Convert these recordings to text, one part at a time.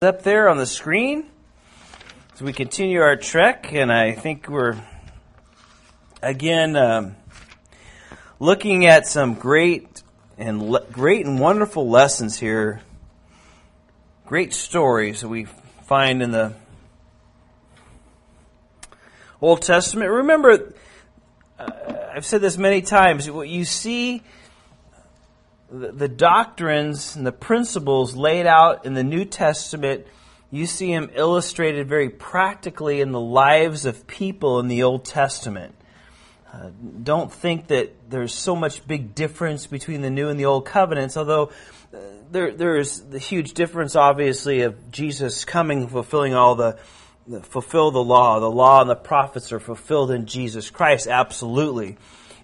up there on the screen as we continue our trek, and I think we're again um, looking at some great and le- great and wonderful lessons here, great stories that we find in the Old Testament. Remember, uh, I've said this many times. What you see the, the doctrines and the principles laid out in the New Testament, you see them illustrated very practically in the lives of people in the Old Testament. Uh, don't think that there's so much big difference between the New and the Old Covenants, although uh, there, there's the huge difference, obviously, of Jesus coming, fulfilling all the, the, fulfill the law. The law and the prophets are fulfilled in Jesus Christ, absolutely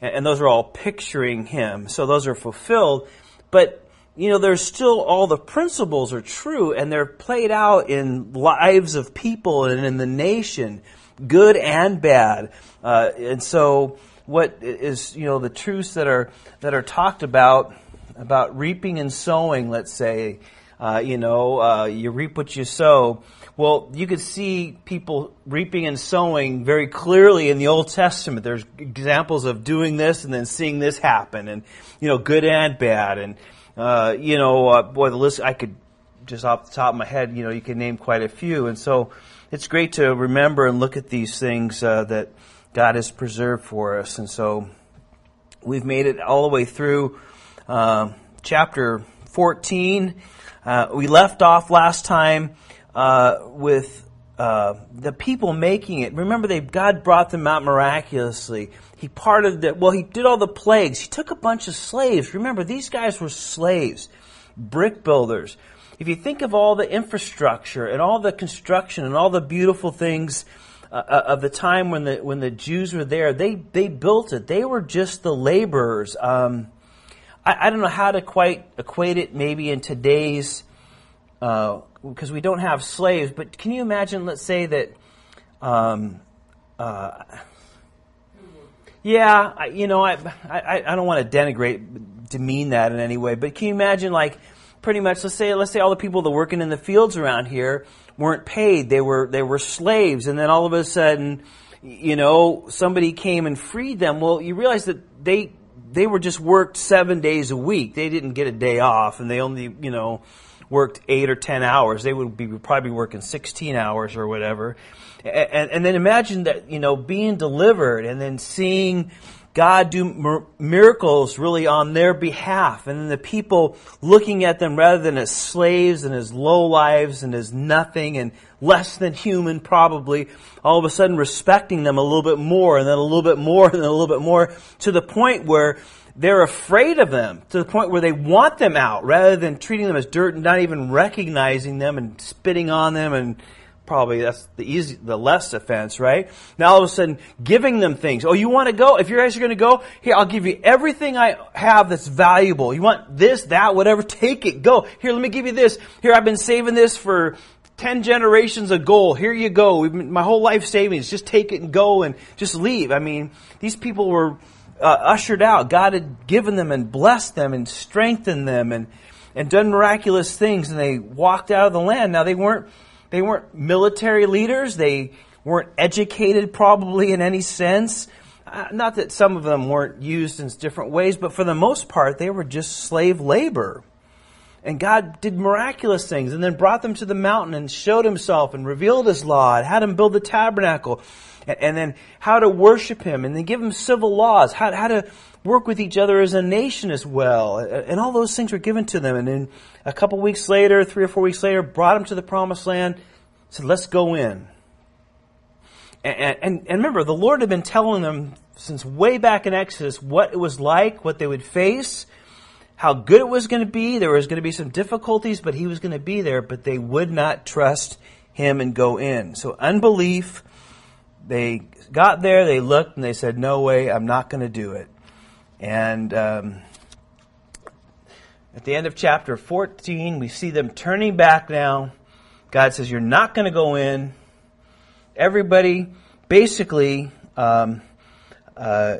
and those are all picturing him. So those are fulfilled. But, you know, there's still all the principles are true and they're played out in lives of people and in the nation, good and bad. Uh, and so what is, you know, the truths that are, that are talked about, about reaping and sowing, let's say, uh, you know, uh, you reap what you sow. Well, you could see people reaping and sowing very clearly in the Old Testament. There's examples of doing this and then seeing this happen, and you know, good and bad, and uh, you know, uh, boy, the list I could just off the top of my head, you know, you can name quite a few, and so it's great to remember and look at these things uh, that God has preserved for us, and so we've made it all the way through uh, chapter 14. Uh, we left off last time uh, with uh, the people making it. Remember, they God brought them out miraculously. He parted the well. He did all the plagues. He took a bunch of slaves. Remember, these guys were slaves, brick builders. If you think of all the infrastructure and all the construction and all the beautiful things uh, uh of the time when the when the Jews were there, they they built it. They were just the laborers. Um, I, I, don't know how to quite equate it. Maybe in today's because we don't have slaves. But can you imagine? Let's say that. Um, uh, yeah, I, you know, I, I, I don't want to denigrate, demean that in any way, but can you imagine, like, pretty much, let's say, let's say all the people that working in the fields around here weren't paid; they were they were slaves, and then all of a sudden, you know, somebody came and freed them. Well, you realize that they they were just worked seven days a week; they didn't get a day off, and they only, you know, worked eight or ten hours. They would be probably working 16 hours or whatever. And, and then imagine that, you know, being delivered and then seeing God do miracles really on their behalf. And then the people looking at them rather than as slaves and as low lives and as nothing and less than human probably, all of a sudden respecting them a little bit more and then a little bit more and then a little bit more to the point where they're afraid of them to the point where they want them out rather than treating them as dirt and not even recognizing them and spitting on them and probably that's the easy, the less offense, right? Now all of a sudden giving them things. Oh, you want to go? If you guys are going to go, here, I'll give you everything I have that's valuable. You want this, that, whatever, take it, go. Here, let me give you this. Here, I've been saving this for 10 generations of gold. Here you go. My whole life savings. Just take it and go and just leave. I mean, these people were uh, ushered out. God had given them and blessed them and strengthened them and, and done miraculous things and they walked out of the land. Now they weren't, they weren't military leaders. They weren't educated probably in any sense. Uh, not that some of them weren't used in different ways, but for the most part, they were just slave labor. And God did miraculous things and then brought them to the mountain and showed himself and revealed his law and had them build the tabernacle and then how to worship him and then give them civil laws, how, how to work with each other as a nation as well. And all those things were given to them. And then a couple weeks later, three or four weeks later, brought them to the promised land, said, let's go in. And, and, and remember, the Lord had been telling them since way back in Exodus what it was like, what they would face, how good it was going to be. There was going to be some difficulties, but He was going to be there, but they would not trust Him and go in. So unbelief, they got there, they looked, and they said, No way, I'm not going to do it. And um, at the end of chapter 14, we see them turning back now. God says, You're not going to go in. Everybody, basically, um, uh,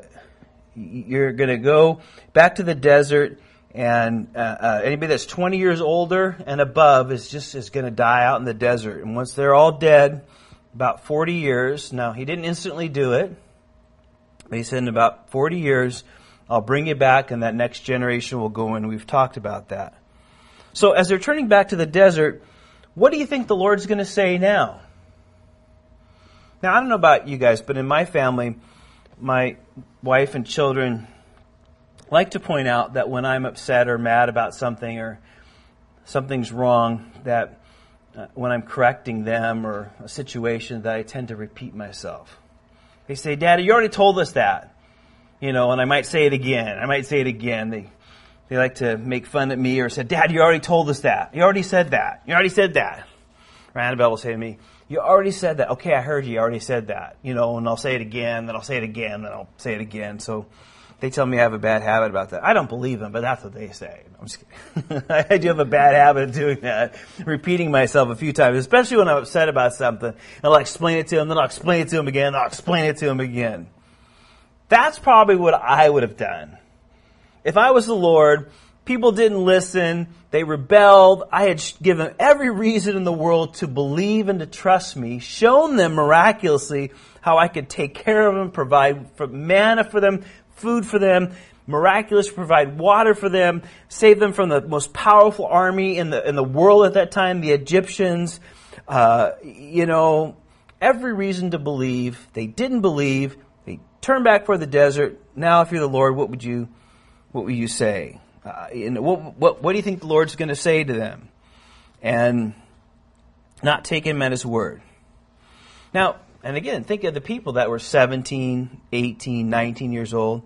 you're going to go back to the desert And uh, uh, anybody that's 20 years older and above is just is going to die out in the desert. And once they're all dead, about 40 years. Now he didn't instantly do it, but he said in about 40 years, I'll bring you back, and that next generation will go in. We've talked about that. So as they're turning back to the desert, what do you think the Lord's going to say now? Now I don't know about you guys, but in my family, my wife and children like to point out that when I'm upset or mad about something or something's wrong, that uh, when I'm correcting them or a situation, that I tend to repeat myself. They say, Daddy, you already told us that. You know, and I might say it again. I might say it again. They, they like to make fun of me or say, Dad, you already told us that. You already said that. You already said that. Or Annabelle will say to me, you already said that. Okay, I heard you. You already said that. You know, and I'll say it again, then I'll say it again, then I'll say it again. So they tell me I have a bad habit about that. I don't believe them, but that's what they say. I'm just kidding. I do have a bad habit of doing that, repeating myself a few times, especially when I'm upset about something. And I'll explain it to them, then I'll explain it to them again, I'll explain it to them again. That's probably what I would have done. If I was the Lord, people didn't listen, they rebelled, I had given every reason in the world to believe and to trust me, shown them miraculously how I could take care of them, provide for manna for them, food for them, miraculous provide water for them, save them from the most powerful army in the in the world at that time, the Egyptians. Uh, you know, every reason to believe. They didn't believe. They turned back for the desert. Now, if you're the Lord, what would you what would you say? Uh, what, what what do you think the Lord's going to say to them? And not take him at his word. Now, and again, think of the people that were 17, 18, 19 years old.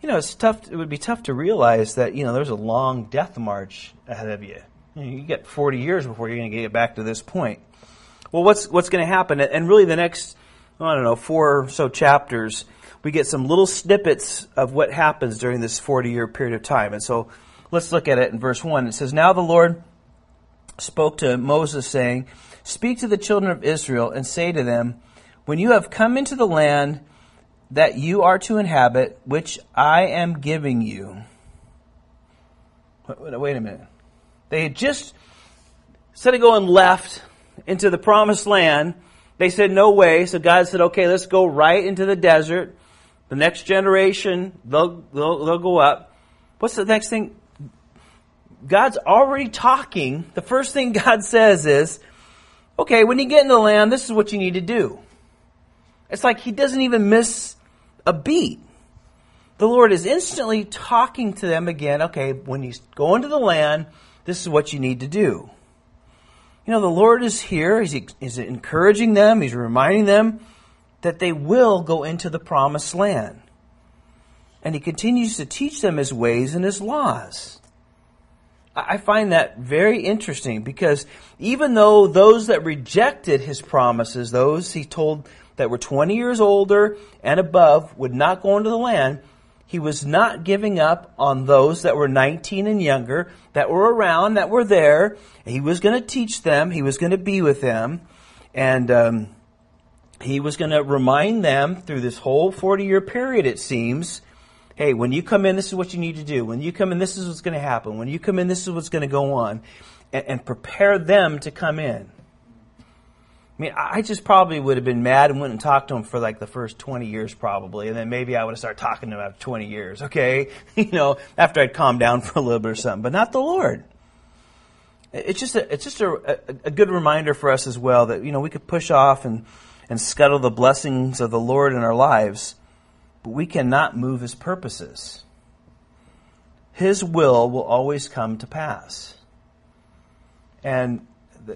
You know, it's tough. It would be tough to realize that you know there's a long death march ahead of you. You, know, you get 40 years before you're going to get back to this point. Well, what's what's going to happen? And really, the next I don't know four or so chapters, we get some little snippets of what happens during this 40 year period of time. And so, let's look at it in verse one. It says, "Now the Lord spoke to Moses, saying, Speak to the children of Israel and say to them." When you have come into the land that you are to inhabit, which I am giving you. Wait a minute. They had just, instead of going left into the promised land, they said, no way. So God said, okay, let's go right into the desert. The next generation, they'll, they'll, they'll go up. What's the next thing? God's already talking. The first thing God says is, okay, when you get into the land, this is what you need to do. It's like he doesn't even miss a beat. The Lord is instantly talking to them again. Okay, when you go into the land, this is what you need to do. You know, the Lord is here. He's, he's encouraging them. He's reminding them that they will go into the promised land. And he continues to teach them his ways and his laws. I find that very interesting because even though those that rejected his promises, those he told that were 20 years older and above would not go into the land, he was not giving up on those that were 19 and younger, that were around, that were there. He was going to teach them. He was going to be with them. And um, he was going to remind them through this whole 40 year period, it seems, hey, when you come in, this is what you need to do. When you come in, this is what's going to happen. When you come in, this is what's going to go on. And, and prepare them to come in. I mean, I just probably would have been mad and wouldn't and talked to him for like the first 20 years probably. And then maybe I would have started talking to him after 20 years, okay? You know, after I'd calmed down for a little bit or something, but not the Lord. It's just a, it's just a, a, a good reminder for us as well that, you know, we could push off and, and scuttle the blessings of the Lord in our lives, but we cannot move his purposes. His will will always come to pass. And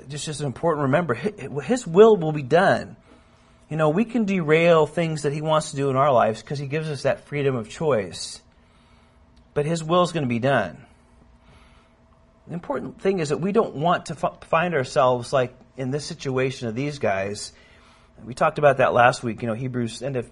just just important remember his will will be done. You know, we can derail things that he wants to do in our lives because he gives us that freedom of choice. But his will is going to be done. The important thing is that we don't want to find ourselves like in this situation of these guys. We talked about that last week, you know, Hebrews end of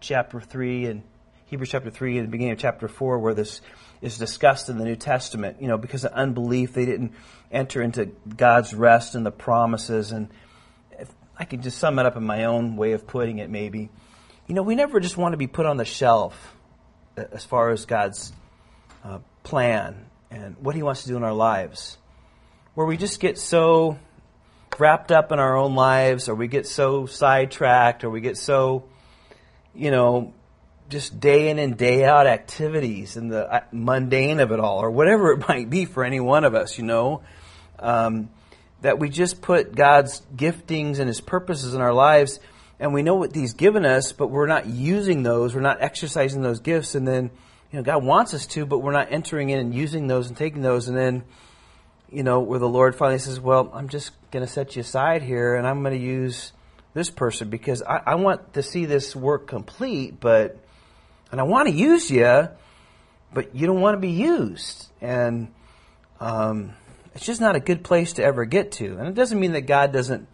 chapter 3 and Hebrews chapter 3 and the beginning of chapter 4 where this is discussed in the New Testament. You know, because of unbelief, they didn't enter into God's rest and the promises. And I could just sum it up in my own way of putting it, maybe. You know, we never just want to be put on the shelf as far as God's uh, plan and what He wants to do in our lives. Where we just get so wrapped up in our own lives, or we get so sidetracked, or we get so, you know, just day in and day out activities and the uh, mundane of it all, or whatever it might be for any one of us, you know, um, that we just put God's giftings and His purposes in our lives, and we know what He's given us, but we're not using those, we're not exercising those gifts, and then, you know, God wants us to, but we're not entering in and using those and taking those, and then, you know, where the Lord finally says, well, I'm just going to set you aside here, and I'm going to use this person because I, I want to see this work complete, but and I want to use you, but you don't want to be used. And um, it's just not a good place to ever get to. And it doesn't mean that God doesn't,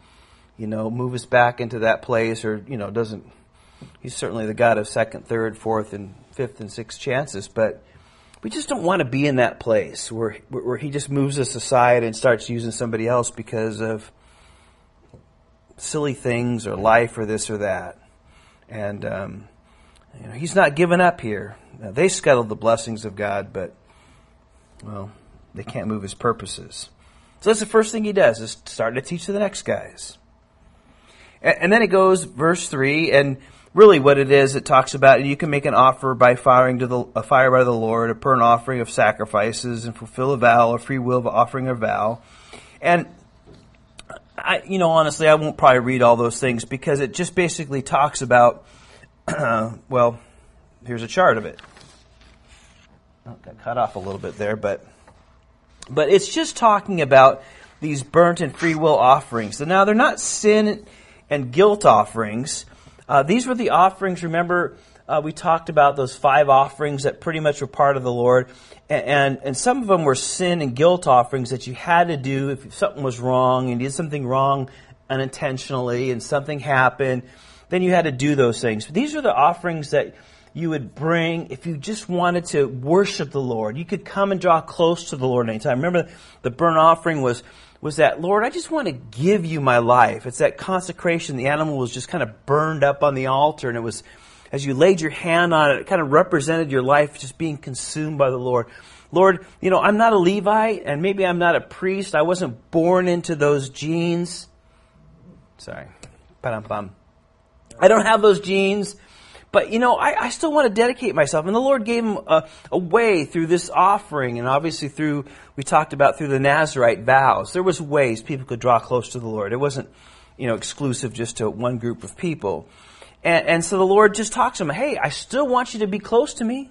you know, move us back into that place or, you know, doesn't. He's certainly the God of second, third, fourth, and fifth and sixth chances, but we just don't want to be in that place where where He just moves us aside and starts using somebody else because of silly things or life or this or that. And um, you know, he's not given up here. Now, they scuttled the blessings of God, but, well, they can't move his purposes. So that's the first thing he does, is start to teach to the next guys. And, and then it goes, verse 3, and really what it is, it talks about you can make an offer by firing to the, a fire by the Lord, a burnt offering of sacrifices, and fulfill a vow, a free will of offering a vow. And I, you know, honestly, I won't probably read all those things because it just basically talks about well, here's a chart of it. Oh, got cut off a little bit there, but but it's just talking about these burnt and free will offerings. So now they're not sin and guilt offerings. Uh, these were the offerings. Remember, uh, we talked about those five offerings that pretty much were part of the Lord, and, and, and some of them were sin and guilt offerings that you had to do if something was wrong and you did something wrong unintentionally, and something happened then you had to do those things. But these are the offerings that you would bring if you just wanted to worship the Lord. You could come and draw close to the Lord anytime. Remember, the burnt offering was was that Lord, I just want to give you my life. It's that consecration. The animal was just kind of burned up on the altar, and it was as you laid your hand on it, it kind of represented your life just being consumed by the Lord. Lord, you know, I'm not a Levite, and maybe I'm not a priest. I wasn't born into those genes. Sorry. Ba-dum-bum. I don't have those genes. But you know, I, I still want to dedicate myself, and the Lord gave him a, a, way through this offering, and obviously through we talked about through the Nazarite vows. There was ways people could draw close to the Lord. It wasn't, you know, exclusive just to one group of people. And, and so the Lord just talks to him, "Hey, I still want you to be close to me.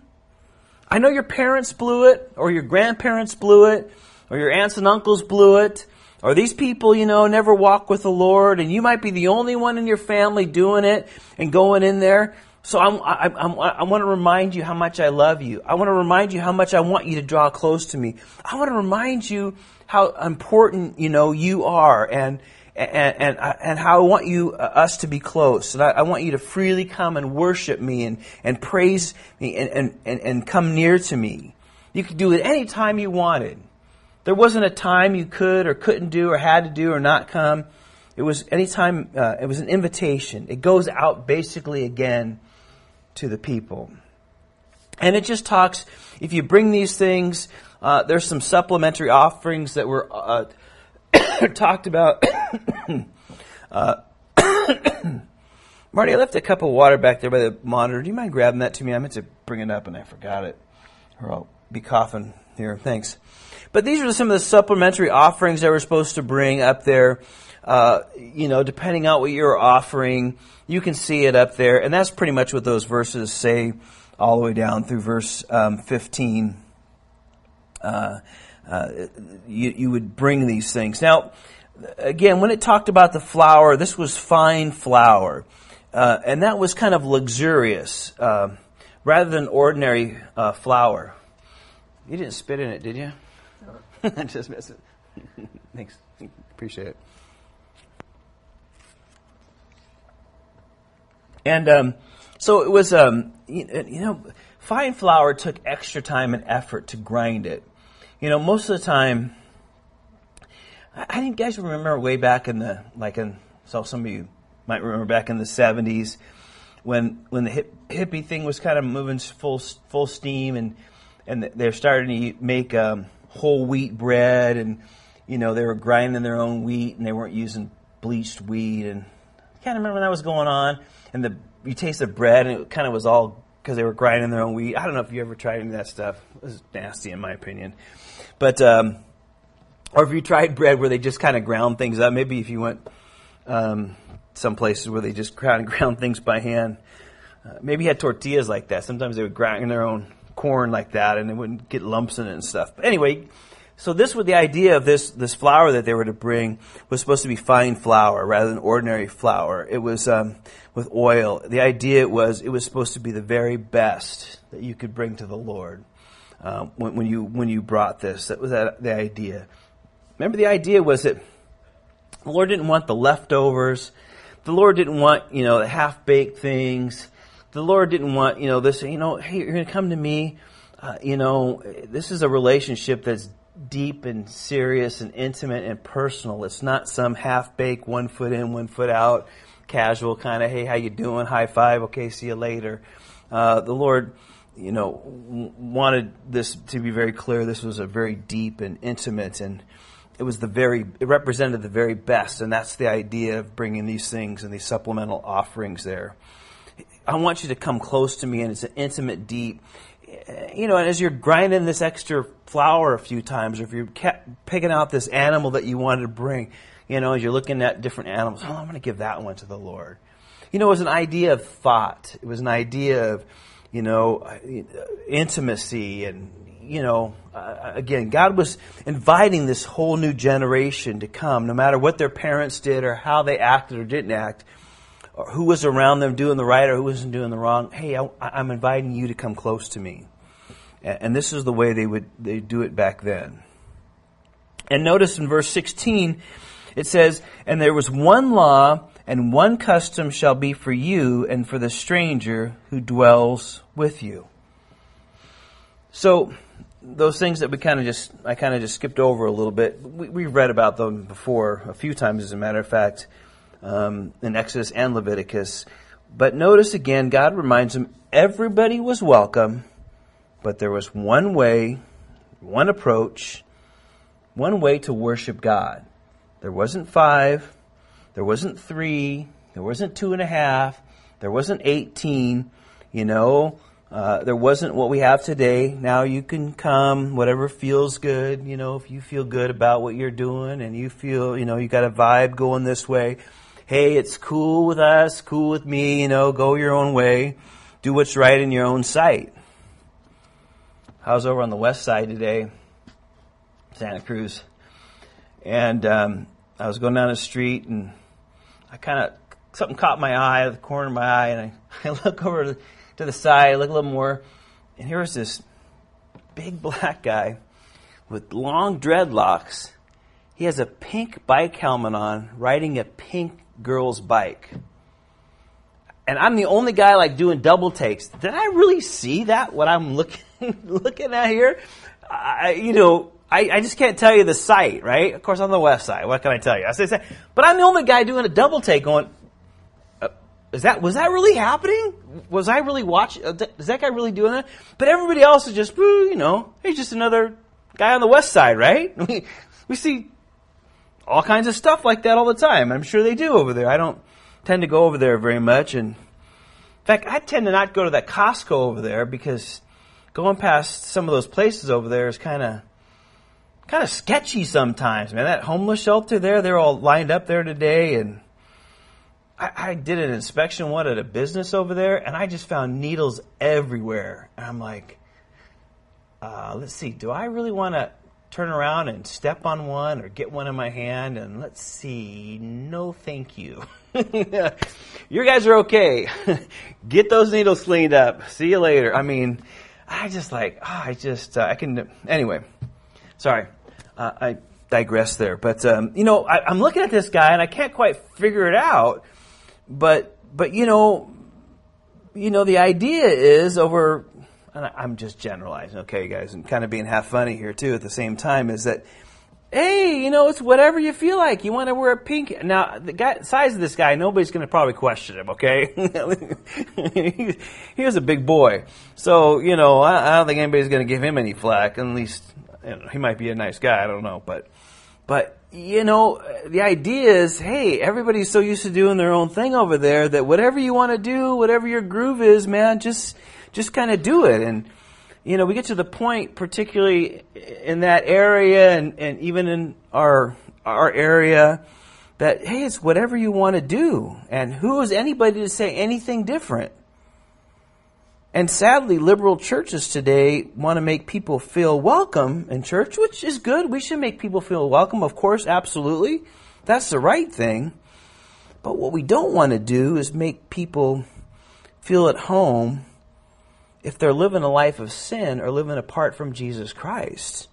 I know your parents blew it, or your grandparents blew it, or your aunts and uncles blew it." Or these people, you know, never walk with the Lord, and you might be the only one in your family doing it and going in there. So I'm, I, I'm, I want to remind you how much I love you. I want to remind you how much I want you to draw close to me. I want to remind you how important, you know, you are and, and, and, and how I want you, uh, us to be close. And I, I, want you to freely come and worship me and, and praise me and, and, and and come near to me. You could do it any time you wanted. There wasn't a time you could or couldn't do or had to do or not come. It was anytime, uh, it was an invitation. It goes out basically again to the people. And it just talks, if you bring these things, uh, there's some supplementary offerings that were uh, talked about. uh, Marty, I left a cup of water back there by the monitor. Do you mind grabbing that to me? I meant to bring it up and I forgot it. Or I'll be coughing here. Thanks. But these are some of the supplementary offerings that we're supposed to bring up there. Uh, you know, depending on what you're offering, you can see it up there. And that's pretty much what those verses say all the way down through verse um, 15. Uh, uh, you, you would bring these things. Now, again, when it talked about the flour, this was fine flour. Uh, and that was kind of luxurious uh, rather than ordinary uh, flour. You didn't spit in it, did you? I just miss it. Thanks. Appreciate it. And um, so it was, um, you, you know, fine flour took extra time and effort to grind it. You know, most of the time, I think guys remember way back in the, like in, so some of you might remember back in the 70s when, when the hip, hippie thing was kind of moving full, full steam and, and they're starting to make, um, whole wheat bread, and you know they were grinding their own wheat, and they weren't using bleached wheat, and I can't remember when that was going on. And the you taste the bread, and it kind of was all because they were grinding their own wheat. I don't know if you ever tried any of that stuff. It was nasty, in my opinion. But um, or if you tried bread where they just kind of ground things up. Maybe if you went um, some places where they just ground ground things by hand. Uh, maybe had tortillas like that. Sometimes they would grind their own corn like that, and they wouldn't get lumps in it and stuff. But anyway, so this was the idea of this this flour that they were to bring was supposed to be fine flour rather than ordinary flour. It was um, with oil. The idea was it was supposed to be the very best that you could bring to the Lord uh, when, when, you when you brought this. That was that, the idea. Remember, the idea was that the Lord didn't want the leftovers. The Lord didn't want you know the half baked things the Lord didn't want, you know, this, you know, hey, you're going to come to me. Uh, you know, this is a relationship that's deep and serious and intimate and personal. It's not some half-baked, one foot in, one foot out, casual kind of, hey, how you doing? High five. Okay, see you later. Uh, the Lord, you know, wanted this to be very clear. This was a very deep and intimate and it was the very, it represented the very best. And that's the idea of bringing these things and these supplemental offerings there. I want you to come close to me, and it's an intimate, deep. You know, and as you're grinding this extra flour a few times, or if you're picking out this animal that you wanted to bring, you know, as you're looking at different animals, oh, I'm going to give that one to the Lord. You know, it was an idea of thought. It was an idea of, you know, intimacy and, you know, uh, again, God was inviting this whole new generation to come, no matter what their parents did or how they acted or didn't act who was around them doing the right or who wasn't doing the wrong. Hey, I, am inviting you to come close to me. And this is the way they would they do it back then. And notice in verse 16, it says, And there was one law, and one custom shall be for you and for the stranger who dwells with you. So, those things that we kind of just, I kind of just skipped over a little bit. We, we've read about them before a few times, as a matter of fact um, in Exodus and Leviticus. But notice again, God reminds them everybody was welcome, but there was one way, one approach, one way to worship God. There wasn't five, there wasn't three, there wasn't two and a half, there wasn't 18, you know. Uh, there wasn't what we have today. Now you can come, whatever feels good, you know, if you feel good about what you're doing and you feel, you know, you got a vibe going this way hey, it's cool with us, cool with me, you know, go your own way, do what's right in your own sight. I was over on the west side today, Santa Cruz, and um, I was going down the street and I kind of, something caught my eye, the corner of my eye, and I, I look over to the side, I look a little more, and here was this big black guy with long dreadlocks. He has a pink bike helmet on, riding a pink girl's bike. And I'm the only guy like doing double takes. Did I really see that? What I'm looking looking at here? I, you know, I, I just can't tell you the sight, right? Of course, on the west side. What can I tell you? I say, but I'm the only guy doing a double take. Going, uh, is that was that really happening? Was I really watching? Uh, is that guy really doing that? But everybody else is just, you know, he's just another guy on the west side, right? We, we see all kinds of stuff like that all the time. I'm sure they do over there. I don't tend to go over there very much. And in fact, I tend to not go to that Costco over there because going past some of those places over there is kind of kind of sketchy sometimes, man. That homeless shelter there, they're all lined up there today. And I, I did an inspection one at a business over there, and I just found needles everywhere. And I'm like, uh, let's see, do I really want to turn around and step on one or get one in my hand and let's see. No, thank you. you guys are okay. get those needles cleaned up. See you later. I mean, I just like, oh, I just, uh, I can, anyway, sorry. Uh, I digress there. But, um, you know, I, I'm looking at this guy and I can't quite figure it out. But, but, you know, you know, the idea is over and I'm just generalizing, okay, guys, and kind of being half funny here too at the same time, is that, hey, you know, it's whatever you feel like. You want to wear a pink. Now, the guy, size of this guy, nobody's going to probably question him, okay? he was a big boy. So, you know, I, I don't think anybody's going to give him any flack, at least, know, he might be a nice guy. I don't know, but but you know, the idea is, hey, everybody's so used to doing their own thing over there that whatever you want to do, whatever your groove is, man, just just kind of do it. And you know, we get to the point, particularly in that area, and, and even in our our area, that hey, it's whatever you want to do, and who is anybody to say anything different? And sadly, liberal churches today want to make people feel welcome in church, which is good. We should make people feel welcome, of course, absolutely. That's the right thing. But what we don't want to do is make people feel at home if they're living a life of sin or living apart from Jesus Christ.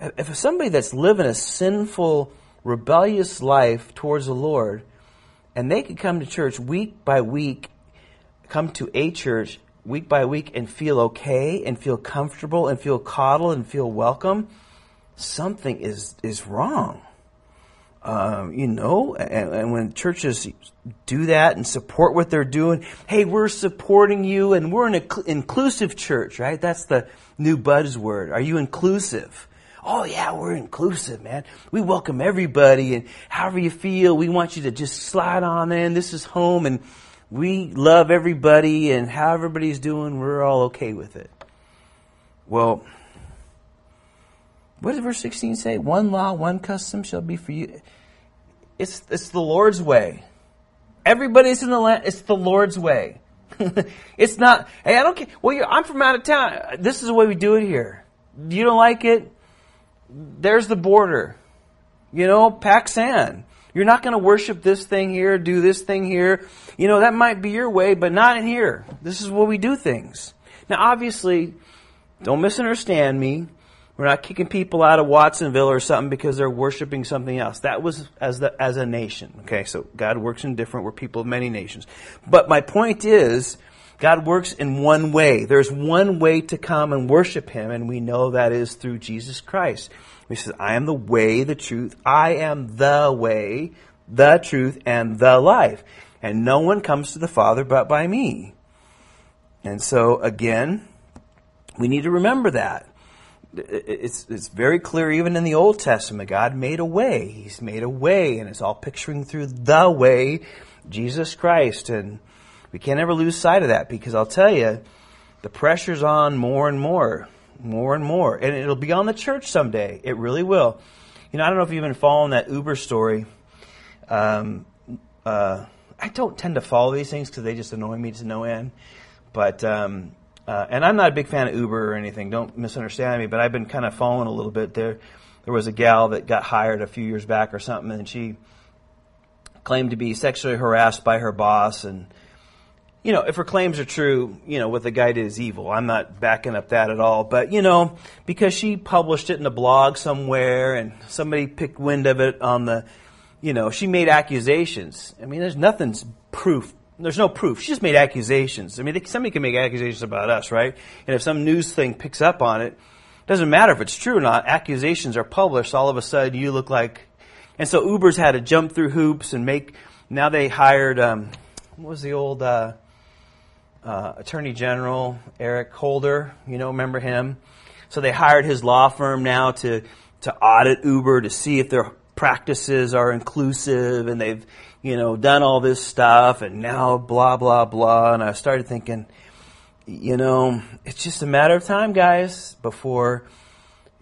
If somebody that's living a sinful, rebellious life towards the Lord, and they could come to church week by week, come to a church week by week and feel okay and feel comfortable and feel coddled and feel welcome, something is, is wrong. Um, you know, and, and, when churches do that and support what they're doing, hey, we're supporting you and we're an inclusive church, right? That's the new buzzword. Are you inclusive? Oh yeah, we're inclusive, man. We welcome everybody and however you feel, we want you to just slide on in. This is home and we love everybody and how everybody's doing, we're all okay with it. Well, what does verse 16 say? One law, one custom shall be for you. It's, it's the Lord's way. Everybody's in the land, it's the Lord's way. it's not, hey, I don't care. Well, I'm from out of town. This is the way we do it here. You don't like it? There's the border. You know, pack sand. You're not going to worship this thing here, do this thing here. You know, that might be your way, but not in here. This is where we do things. Now, obviously, don't misunderstand me. We're not kicking people out of Watsonville or something because they're worshiping something else. That was as the, as a nation. Okay, so God works in different. We're people of many nations. But my point is, God works in one way. There's one way to come and worship Him, and we know that is through Jesus Christ. He says, I am the way, the truth. I am the way, the truth, and the life. And no one comes to the Father but by me. And so, again, we need to remember that. It's, it's very clear even in the Old Testament. God made a way. He's made a way, and it's all picturing through the way, Jesus Christ. And we can't ever lose sight of that because I'll tell you, the pressure's on more and more more and more. And it'll be on the church someday. It really will. You know, I don't know if you've been following that Uber story. Um, uh, I don't tend to follow these things because they just annoy me to no end. But, um, uh, and I'm not a big fan of Uber or anything. Don't misunderstand me. But I've been kind of following a little bit. There, there was a gal that got hired a few years back or something, and she claimed to be sexually harassed by her boss and you know, if her claims are true, you know, what the guy did is evil. I'm not backing up that at all. But, you know, because she published it in a blog somewhere and somebody picked wind of it on the, you know, she made accusations. I mean, there's nothing's proof. There's no proof. She just made accusations. I mean, somebody can make accusations about us, right? And if some news thing picks up on it, doesn't matter if it's true or not. Accusations are published. All of a sudden, you look like, and so Uber's had to jump through hoops and make. Now they hired, um, what was the old? Uh, uh, Attorney General Eric Holder. You know, remember him? So they hired his law firm now to to audit Uber to see if their practices are inclusive, and they've you know done all this stuff, and now blah blah blah. And I started thinking, you know, it's just a matter of time, guys, before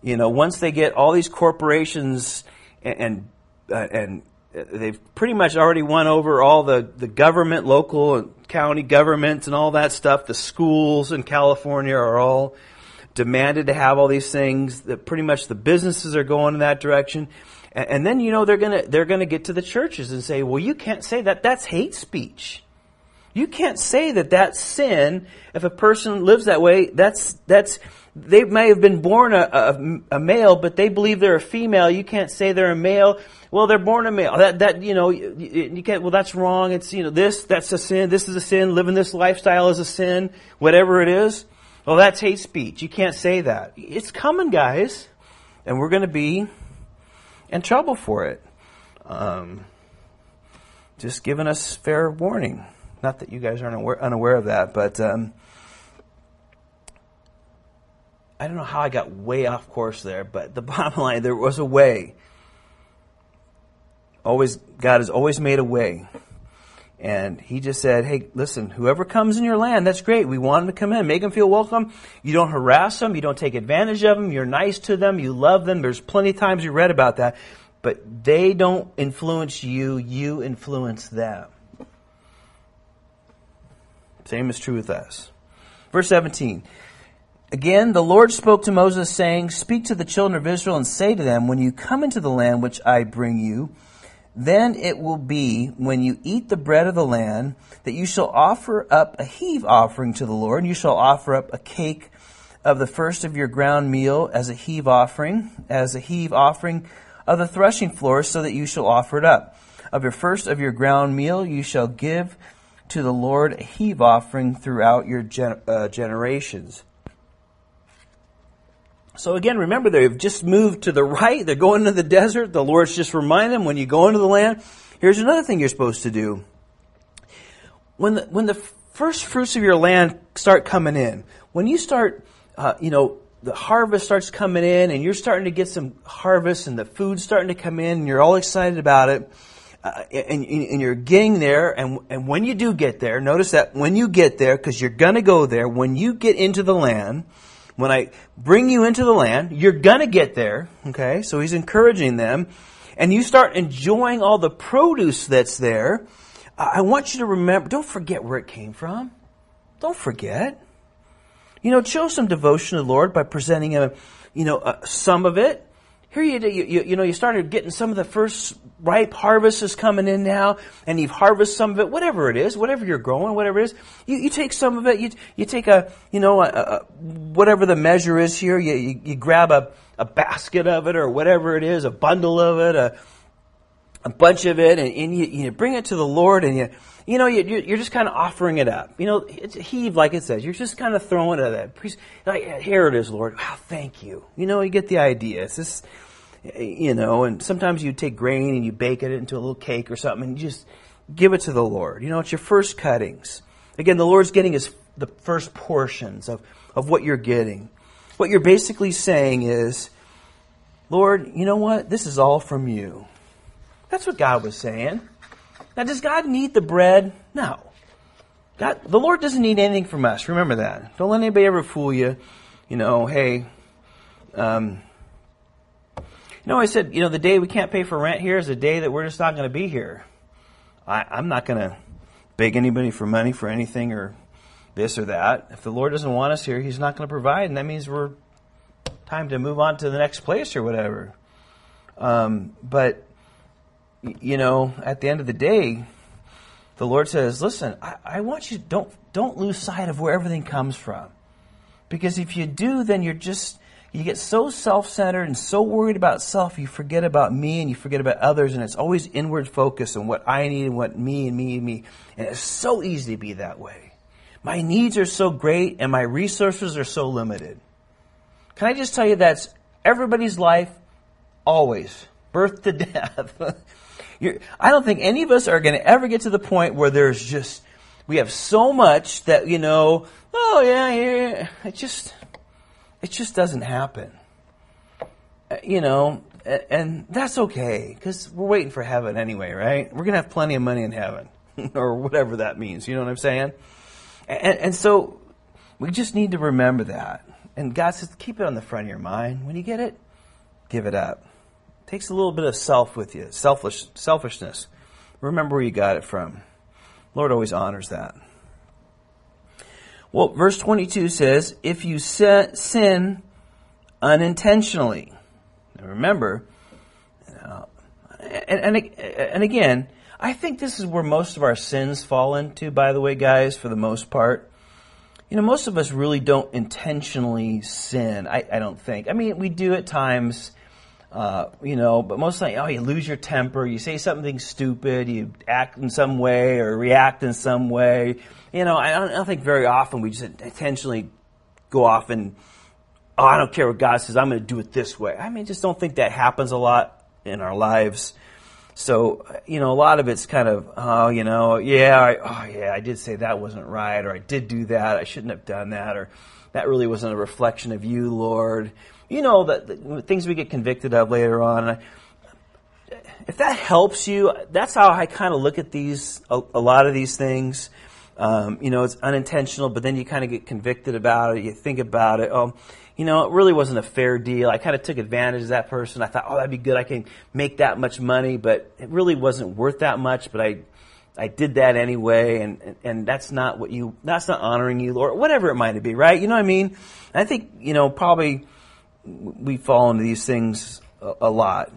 you know once they get all these corporations and and, uh, and they've pretty much already won over all the, the government, local and county governments and all that stuff. The schools in California are all demanded to have all these things. That pretty much the businesses are going in that direction. And, and then, you know, they're gonna, they're gonna get to the churches and say, well, you can't say that. That's hate speech. You can't say that that's sin if a person lives that way. That's, that's, they may have been born a, a, a, male, but they believe they're a female. You can't say they're a male. Well, they're born a male. That, that, you know, you, you can't, well, that's wrong. It's, you know, this, that's a sin. This is a sin. Living this lifestyle is a sin. Whatever it is. Well, that's hate speech. You can't say that. It's coming, guys. And we're going to be in trouble for it. Um, just giving us fair warning. Not that you guys aren't aware, unaware of that, but, um, I don't know how I got way off course there, but the bottom line, there was a way. Always, God has always made a way. And he just said, hey, listen, whoever comes in your land, that's great. We want them to come in. Make them feel welcome. You don't harass them. You don't take advantage of them. You're nice to them. You love them. There's plenty of times you read about that. But they don't influence you. You influence them. Same is true with us. Verse 17. Again, the Lord spoke to Moses, saying, Speak to the children of Israel and say to them, When you come into the land which I bring you, then it will be, when you eat the bread of the land, that you shall offer up a heave offering to the Lord, and you shall offer up a cake of the first of your ground meal as a heave offering, as a heave offering of the threshing floor, so that you shall offer it up. Of your first of your ground meal you shall give to the Lord a heave offering throughout your gen- uh, generations. So again, remember they've just moved to the right. They're going into the desert. The Lord's just reminding them when you go into the land. Here's another thing you're supposed to do. When the, when the first fruits of your land start coming in, when you start, uh, you know, the harvest starts coming in and you're starting to get some harvest and the food's starting to come in and you're all excited about it, uh, and, and, you're getting there, and, and when you do get there, notice that when you get there, because you're going to go there, when you get into the land, when I bring you into the land, you're gonna get there, okay? So he's encouraging them. And you start enjoying all the produce that's there. I want you to remember, don't forget where it came from. Don't forget. You know, show some devotion to the Lord by presenting him, you know, uh, some of it. Here you, you, you know, you started getting some of the first ripe harvest is coming in now, and you've harvested some of it, whatever it is, whatever you're growing, whatever it is. You, you take some of it, you, you take a, you know, a, a, whatever the measure is here, you, you, you grab a, a basket of it or whatever it is, a bundle of it, a, a bunch of it, and, and you, you bring it to the Lord, and you, you know, you, you're just kind of offering it up. You know, it's heave, like it says. You're just kind of throwing it at that. Like, here it is, Lord. Wow, thank you. You know, you get the idea. It's you know, and sometimes you take grain and you bake it into a little cake or something and you just give it to the Lord. You know, it's your first cuttings. Again, the Lord's getting his, the first portions of, of what you're getting. What you're basically saying is, Lord, you know what? This is all from you. That's what God was saying. Now, does God need the bread? No. God, the Lord doesn't need anything from us. Remember that. Don't let anybody ever fool you. You know, hey, um, you know, I said, you know, the day we can't pay for rent here is the day that we're just not going to be here. I, I'm not going to beg anybody for money for anything or this or that. If the Lord doesn't want us here, He's not going to provide, and that means we're time to move on to the next place or whatever. Um, but you know, at the end of the day, the Lord says, "Listen, I, I want you don't don't lose sight of where everything comes from, because if you do, then you're just you get so self centered and so worried about self, you forget about me and you forget about others, and it's always inward focus on what I need and what me and me and me. And it's so easy to be that way. My needs are so great and my resources are so limited. Can I just tell you that's everybody's life, always, birth to death. I don't think any of us are going to ever get to the point where there's just, we have so much that, you know, oh yeah, yeah, it just, it just doesn't happen. Uh, you know, and that's okay because we're waiting for heaven anyway, right? We're going to have plenty of money in heaven or whatever that means. You know what I'm saying? And, and so we just need to remember that. And God says, keep it on the front of your mind. When you get it, give it up. Takes a little bit of self with you, selfish, selfishness. Remember where you got it from. Lord always honors that. Well, verse 22 says, if you sin unintentionally. Now remember, uh, and, and, and again, I think this is where most of our sins fall into, by the way, guys, for the most part. You know, most of us really don't intentionally sin, I, I don't think. I mean, we do at times, uh, you know, but most of the time, oh, you lose your temper, you say something stupid, you act in some way or react in some way you know, I don't, I don't think very often we just intentionally go off and, oh, I don't care what God says, I'm going to do it this way. I mean, just don't think that happens a lot in our lives. So, you know, a lot of it's kind of, oh, you know, yeah, I, oh, yeah, I did say that wasn't right, or I did do that, I shouldn't have done that, or that really wasn't a reflection of you, Lord. You know that the things we get convicted of later on. If that helps you, that's how I kind of look at these. A, a lot of these things. Um, you know, it's unintentional, but then you kind of get convicted about it. You think about it. Oh, you know, it really wasn't a fair deal. I kind of took advantage of that person. I thought, oh, that'd be good. I can make that much money, but it really wasn't worth that much. But I, I did that anyway, and, and, and that's not what you, that's not honoring you, Lord, whatever it might be, right? You know what I mean? I think, you know, probably we fall into these things a, a lot.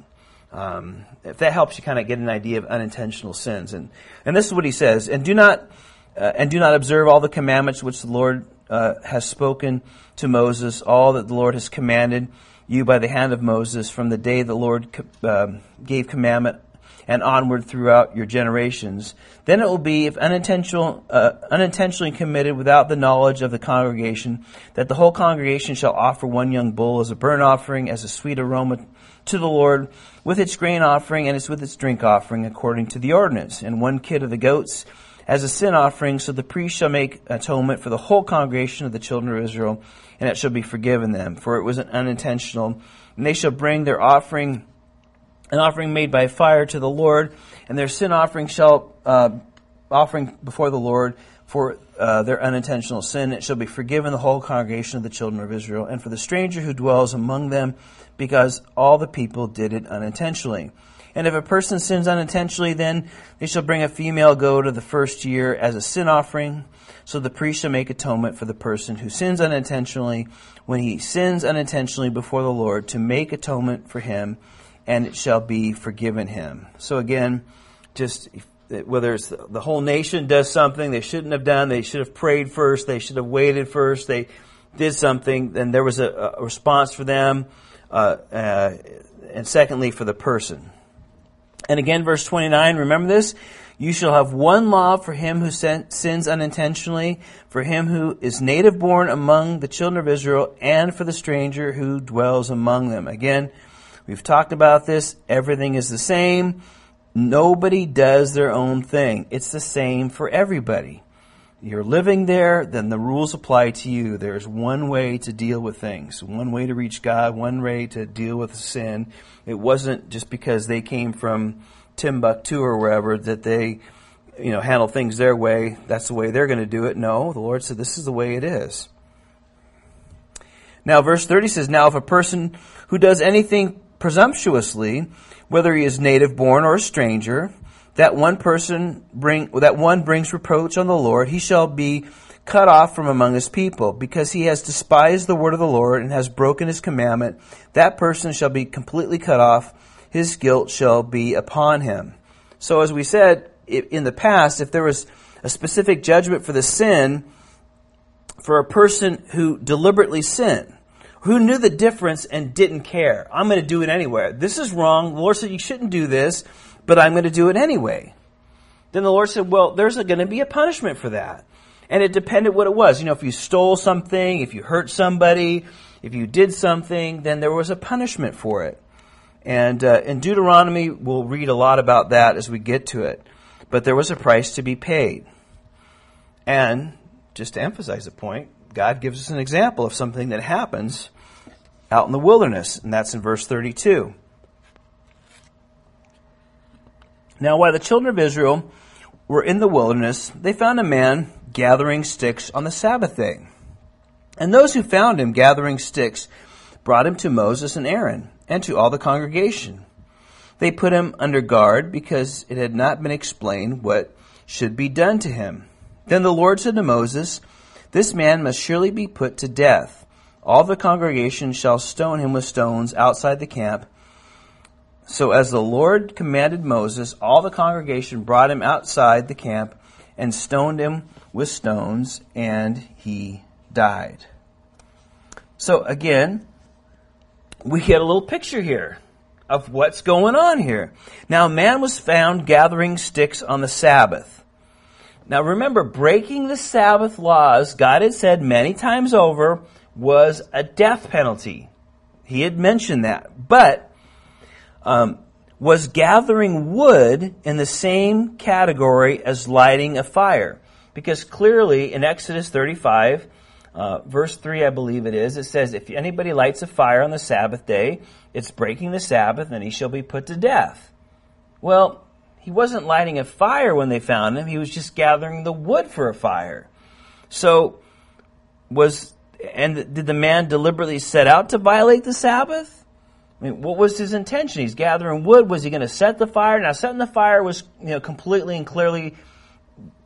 Um, if that helps you kind of get an idea of unintentional sins. And, and this is what he says, and do not, uh, and do not observe all the commandments which the Lord uh, has spoken to Moses, all that the Lord has commanded you by the hand of Moses from the day the Lord uh, gave commandment and onward throughout your generations. Then it will be, if unintentional, uh, unintentionally committed without the knowledge of the congregation, that the whole congregation shall offer one young bull as a burnt offering, as a sweet aroma to the Lord, with its grain offering and its with its drink offering, according to the ordinance, and one kid of the goats as a sin offering, so the priest shall make atonement for the whole congregation of the children of Israel, and it shall be forgiven them, for it was unintentional. And they shall bring their offering, an offering made by fire to the Lord, and their sin offering shall, uh, offering before the Lord for uh, their unintentional sin. It shall be forgiven the whole congregation of the children of Israel, and for the stranger who dwells among them, because all the people did it unintentionally. And if a person sins unintentionally, then they shall bring a female goat of the first year as a sin offering. So the priest shall make atonement for the person who sins unintentionally when he sins unintentionally before the Lord to make atonement for him, and it shall be forgiven him. So again, just whether it's the whole nation does something they shouldn't have done, they should have prayed first, they should have waited first, they did something, then there was a, a response for them, uh, uh, and secondly for the person. And again, verse 29, remember this? You shall have one law for him who sins unintentionally, for him who is native born among the children of Israel, and for the stranger who dwells among them. Again, we've talked about this. Everything is the same. Nobody does their own thing. It's the same for everybody. You're living there, then the rules apply to you. There's one way to deal with things, one way to reach God, one way to deal with sin. It wasn't just because they came from Timbuktu or wherever that they, you know, handle things their way. That's the way they're going to do it. No, the Lord said this is the way it is. Now, verse 30 says, Now if a person who does anything presumptuously, whether he is native born or a stranger, that one person bring, that one brings reproach on the Lord, he shall be cut off from among his people, because he has despised the word of the Lord and has broken his commandment. That person shall be completely cut off. His guilt shall be upon him. So as we said in the past, if there was a specific judgment for the sin, for a person who deliberately sinned, who knew the difference and didn't care. I'm going to do it anyway. This is wrong. The Lord said you shouldn't do this, but I'm going to do it anyway. Then the Lord said, well, there's going to be a punishment for that. And it depended what it was. You know, if you stole something, if you hurt somebody, if you did something, then there was a punishment for it. And uh, in Deuteronomy, we'll read a lot about that as we get to it. But there was a price to be paid. And just to emphasize the point, God gives us an example of something that happens out in the wilderness, and that's in verse 32. Now, while the children of Israel were in the wilderness, they found a man gathering sticks on the Sabbath day. And those who found him gathering sticks brought him to Moses and Aaron and to all the congregation. They put him under guard because it had not been explained what should be done to him. Then the Lord said to Moses, This man must surely be put to death. All the congregation shall stone him with stones outside the camp. So as the Lord commanded Moses, all the congregation brought him outside the camp and stoned him with stones, and he died. So again, we get a little picture here of what's going on here. Now, man was found gathering sticks on the Sabbath. Now remember, breaking the Sabbath laws, God had said many times over, was a death penalty. He had mentioned that. But, um, was gathering wood in the same category as lighting a fire? Because clearly in Exodus 35, uh, verse 3, I believe it is, it says, If anybody lights a fire on the Sabbath day, it's breaking the Sabbath, and he shall be put to death. Well, he wasn't lighting a fire when they found him, he was just gathering the wood for a fire. So, was, and did the man deliberately set out to violate the Sabbath? I mean, what was his intention? He's gathering wood. Was he going to set the fire? Now, setting the fire was, you know, completely and clearly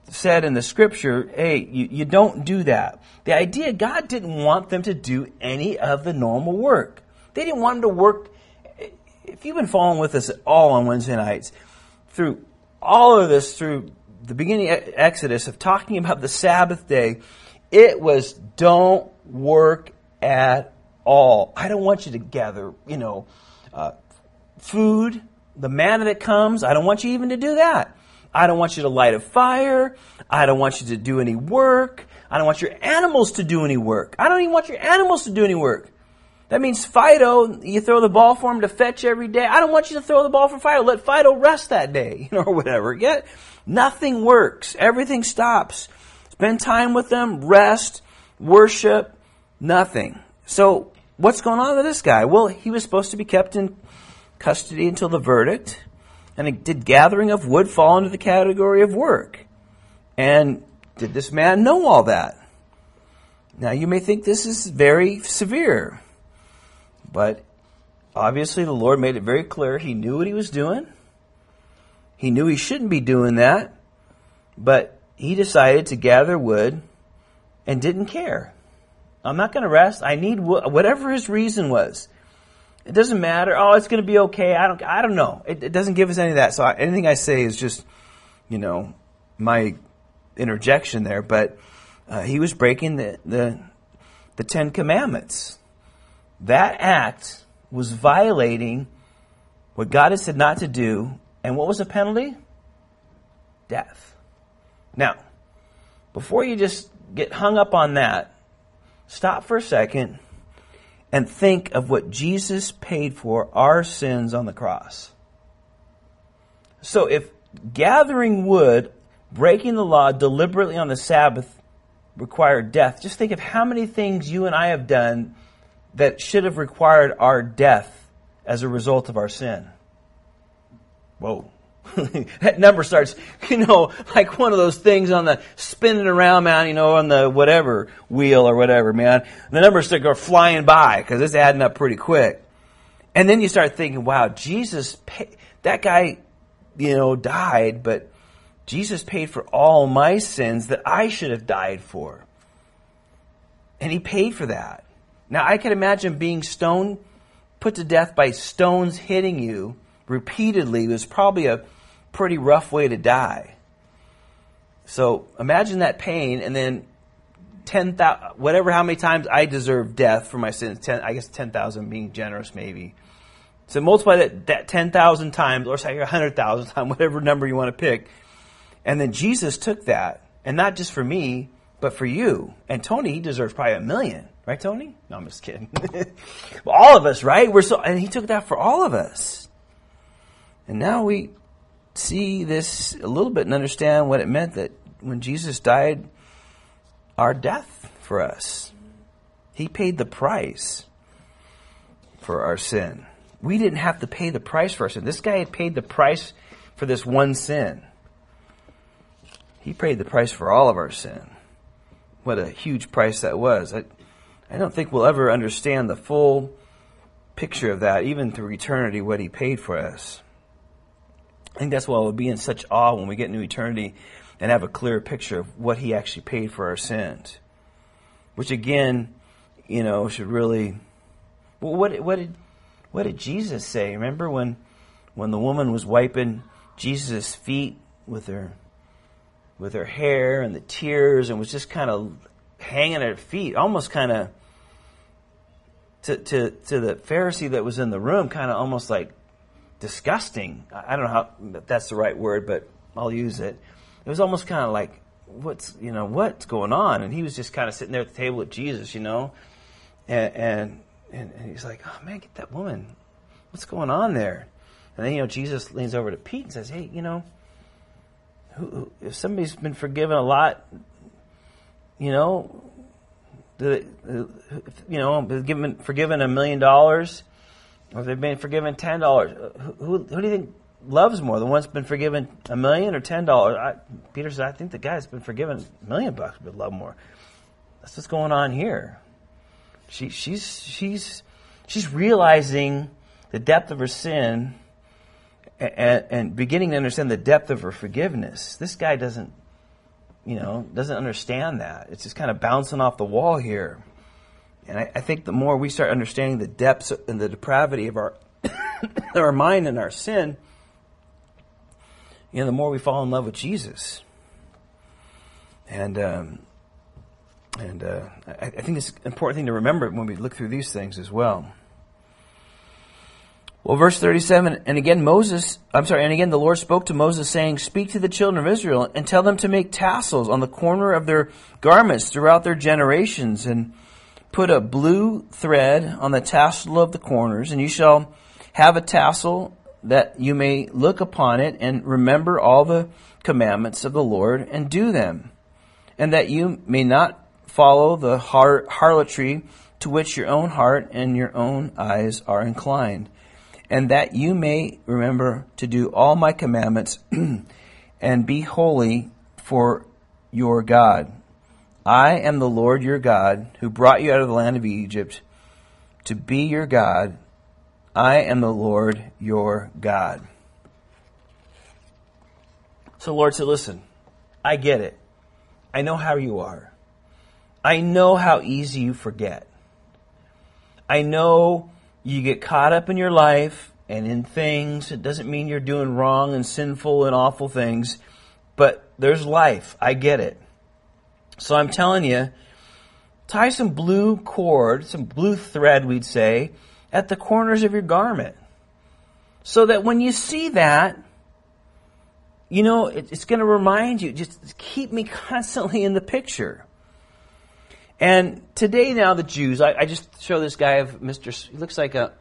said in the scripture, hey, you, you don't do that. The idea, God didn't want them to do any of the normal work. They didn't want them to work. If you've been following with us at all on Wednesday nights, through all of this, through the beginning of Exodus of talking about the Sabbath day, it was don't work at all. I don't want you to gather, you know, uh, food, the manna that comes. I don't want you even to do that. I don't want you to light a fire. I don't want you to do any work. I don't want your animals to do any work. I don't even want your animals to do any work. That means Fido, you throw the ball for him to fetch every day. I don't want you to throw the ball for Fido. Let Fido rest that day, you know, or whatever. Get nothing works. Everything stops. Spend time with them, rest, worship, nothing. So what's going on with this guy? Well, he was supposed to be kept in custody until the verdict. And did gathering of wood fall into the category of work? And did this man know all that? Now you may think this is very severe, but obviously the Lord made it very clear he knew what he was doing. He knew he shouldn't be doing that, but he decided to gather wood and didn't care. I'm not going to rest. I need whatever his reason was. It doesn't matter. Oh, it's going to be okay. I don't. I don't know. It, it doesn't give us any of that. So I, anything I say is just, you know, my interjection there. But uh, he was breaking the, the the Ten Commandments. That act was violating what God had said not to do. And what was the penalty? Death. Now, before you just get hung up on that, stop for a second and think of what Jesus paid for our sins on the cross. So if gathering wood, breaking the law deliberately on the Sabbath required death, just think of how many things you and I have done that should have required our death as a result of our sin. Whoa. that number starts, you know, like one of those things on the spinning around, man, you know, on the whatever wheel or whatever, man. The numbers start go flying by because it's adding up pretty quick. And then you start thinking, wow, Jesus, pay, that guy, you know, died, but Jesus paid for all my sins that I should have died for. And he paid for that. Now I can imagine being stoned, put to death by stones hitting you repeatedly was probably a pretty rough way to die. So imagine that pain and then 10,000, whatever, how many times I deserve death for my sins. 10, I guess 10,000 being generous maybe. So multiply that, that 10,000 times or say 100,000 times, whatever number you want to pick. And then Jesus took that and not just for me, but for you. And Tony, he deserves probably a million. Right, Tony? No, I'm just kidding. all of us, right? We're so, and he took that for all of us. And now we, see this a little bit and understand what it meant that when Jesus died our death for us, he paid the price for our sin. We didn't have to pay the price for our sin. This guy had paid the price for this one sin. He paid the price for all of our sin. What a huge price that was. I don't think we'll ever understand the full picture of that, even through eternity, what he paid for us. I think that's why we'll be in such awe when we get into eternity and have a clear picture of what he actually paid for our sins. Which again, you know, should really what what did what did Jesus say? Remember when when the woman was wiping Jesus' feet with her with her hair and the tears and was just kind of hanging at her feet, almost kind of to, to, to the Pharisee that was in the room, kind of almost like, disgusting. I don't know how that's the right word, but I'll use it. It was almost kind of like, what's you know what's going on? And he was just kind of sitting there at the table with Jesus, you know, and and, and he's like, oh man, get that woman. What's going on there? And then you know Jesus leans over to Pete and says, hey, you know, who, if somebody's been forgiven a lot, you know, you know, given, forgiven a million dollars, or if they've been forgiven ten dollars, who, who, do you think loves more? The one that's been forgiven a million or ten dollars? Peter says, I think the guy that's been forgiven a million bucks would love more. That's what's going on here. She, she's, she's, she's realizing the depth of her sin and, and beginning to understand the depth of her forgiveness. This guy doesn't, you know, doesn't understand that. It's just kind of bouncing off the wall here. And I, I think the more we start understanding the depths and the depravity of our our mind and our sin, you know, the more we fall in love with Jesus. And um, and uh, I, I think it's an important thing to remember when we look through these things as well. Well, verse 37, and again Moses, I'm sorry, and again the Lord spoke to Moses saying, Speak to the children of Israel and tell them to make tassels on the corner of their garments throughout their generations and put a blue thread on the tassel of the corners and you shall have a tassel that you may look upon it and remember all the commandments of the Lord and do them and that you may not follow the harlotry to which your own heart and your own eyes are inclined and that you may remember to do all my commandments and be holy for your God. I am the Lord your God who brought you out of the land of Egypt to be your God. I am the Lord your God. So Lord said, listen, I get it. I know how you are. I know how easy you forget. I know you get caught up in your life and in things. It doesn't mean you're doing wrong and sinful and awful things, but there's life. I get it. So I'm telling you, tie some blue cord, some blue thread, we'd say, at the corners of your garment. So that when you see that, you know, it's going to remind you, just keep me constantly in the picture. And today now the Jews, I, I just show this guy of Mr. He looks like a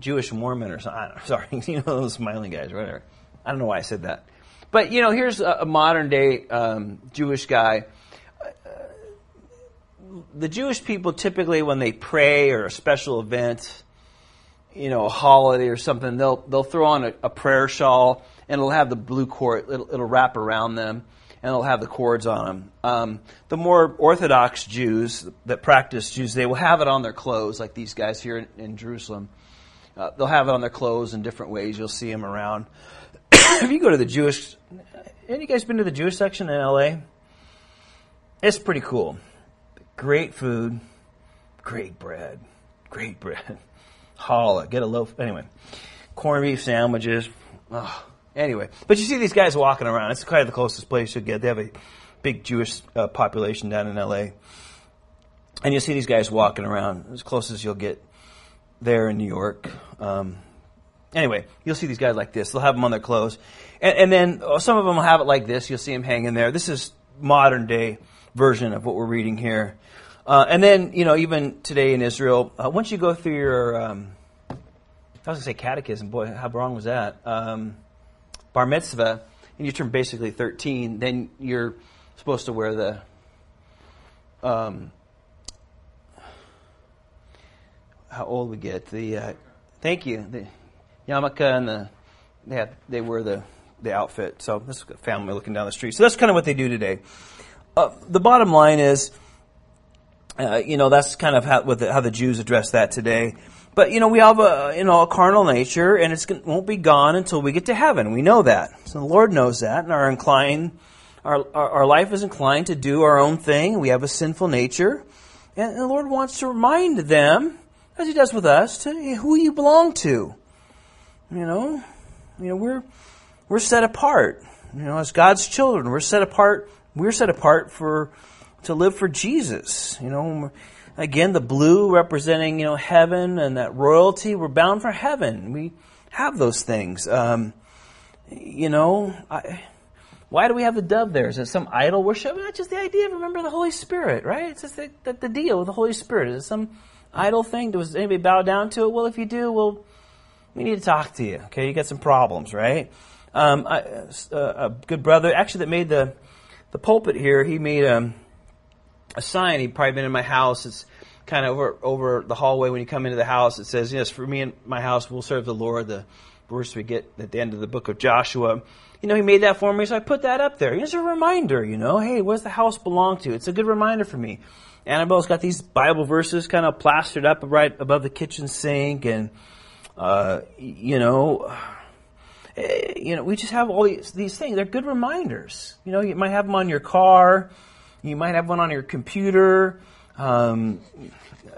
Jewish Mormon or something. sorry, you know those smiling guys, whatever. I don't know why I said that. But you know, here's a, a modern day um, Jewish guy. Uh, the Jewish people typically, when they pray or a special event, you know, a holiday or something, they'll they'll throw on a, a prayer shawl and it'll have the blue cord. It'll, it'll wrap around them and they'll have the cords on them. Um, the more Orthodox Jews that practice Jews, they will have it on their clothes, like these guys here in, in Jerusalem. Uh, they'll have it on their clothes in different ways. You'll see them around. if you go to the Jewish, any guys been to the Jewish section in LA? It's pretty cool. Great food, great bread, great bread. Challah, get a loaf. Anyway, corned beef sandwiches. Oh, Anyway, but you see these guys walking around. It's kind of the closest place you get. They have a big Jewish uh, population down in L.A. And you'll see these guys walking around as close as you'll get there in New York. Um, anyway, you'll see these guys like this. They'll have them on their clothes. And, and then uh, some of them will have it like this. You'll see them hanging there. This is modern day version of what we're reading here. Uh, and then, you know, even today in Israel, uh, once you go through your, um, I was going to say catechism. Boy, how wrong was that? Um, bar mitzvah and you turn basically 13, then you're supposed to wear the um, how old we get the uh, thank you the yarmulke and the they have they wear the the outfit. So this is a family looking down the street. So that's kind of what they do today. Uh, the bottom line is, uh, you know, that's kind of how, the, how the Jews address that today. But you know, we have a you know a carnal nature, and it won't be gone until we get to heaven. We know that. So the Lord knows that, and our incline, our, our, our life is inclined to do our own thing. We have a sinful nature, and the Lord wants to remind them, as He does with us, to eh, who you belong to. You know, you know we're we're set apart. You know, as God's children, we're set apart. We're set apart for to live for Jesus. You know Again, the blue representing, you know, heaven and that royalty. We're bound for heaven. We have those things. Um, you know, I, why do we have the dove there? Is it some idol worship? Not just the idea of remember the Holy Spirit, right? It's just the, the, the deal with the Holy Spirit. Is it some idol thing? Does anybody bow down to it? Well, if you do, well, we need to talk to you. Okay, you got some problems, right? Um, I, uh, a good brother, actually, that made the the pulpit here. He made um, a sign. He'd probably been in my house. It's kind of over over the hallway when you come into the house. It says, "Yes, for me and my house, we'll serve the Lord." The verse we get at the end of the book of Joshua. You know, he made that for me, so I put that up there. It's a reminder, you know, hey, what does the house belong to? It's a good reminder for me. Annabelle's got these Bible verses kind of plastered up right above the kitchen sink, and uh, you know, eh, you know, we just have all these, these things. They're good reminders. You know, you might have them on your car, you might have one on your computer. Um,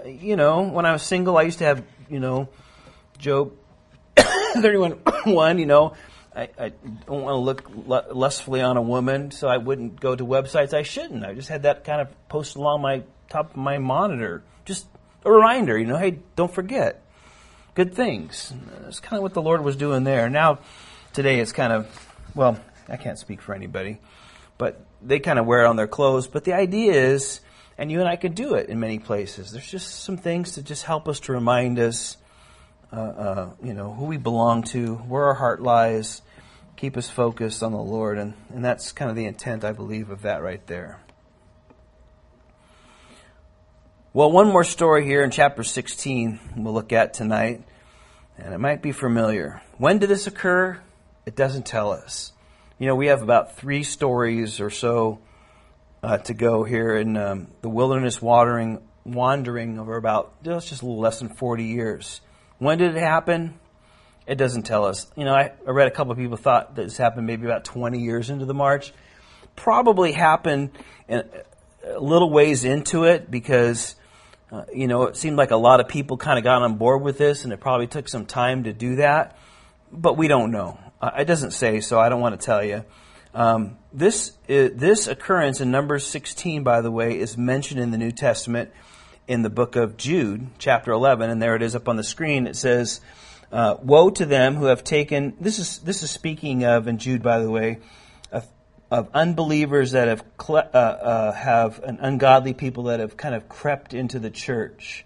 you know, when I was single, I used to have, you know, Job 31 1, you know, I, I don't want to look lustfully on a woman, so I wouldn't go to websites I shouldn't. I just had that kind of posted along my top of my monitor. Just a reminder, you know, hey, don't forget. Good things. That's kind of what the Lord was doing there. Now, today it's kind of, well, I can't speak for anybody, but they kind of wear it on their clothes. But the idea is, and you and I can do it in many places. There's just some things to just help us to remind us uh, uh, you know, who we belong to, where our heart lies, keep us focused on the Lord. And, and that's kind of the intent, I believe, of that right there. Well, one more story here in chapter 16 we'll look at tonight, and it might be familiar. When did this occur? It doesn't tell us. You know, we have about three stories or so uh, to go here in um, the wilderness watering, wandering over about, just a little less than 40 years. When did it happen? It doesn't tell us. You know, I, I read a couple of people thought that this happened maybe about 20 years into the march. Probably happened in, a little ways into it because, uh, you know, it seemed like a lot of people kind of got on board with this and it probably took some time to do that. But we don't know. Uh, it doesn't say, so I don't want to tell you. Um, this, uh, this occurrence in Numbers 16, by the way, is mentioned in the New Testament in the book of Jude, chapter 11, and there it is up on the screen. It says, uh, "Woe to them who have taken." This is this is speaking of in Jude, by the way, of, of unbelievers that have uh, uh, have an ungodly people that have kind of crept into the church,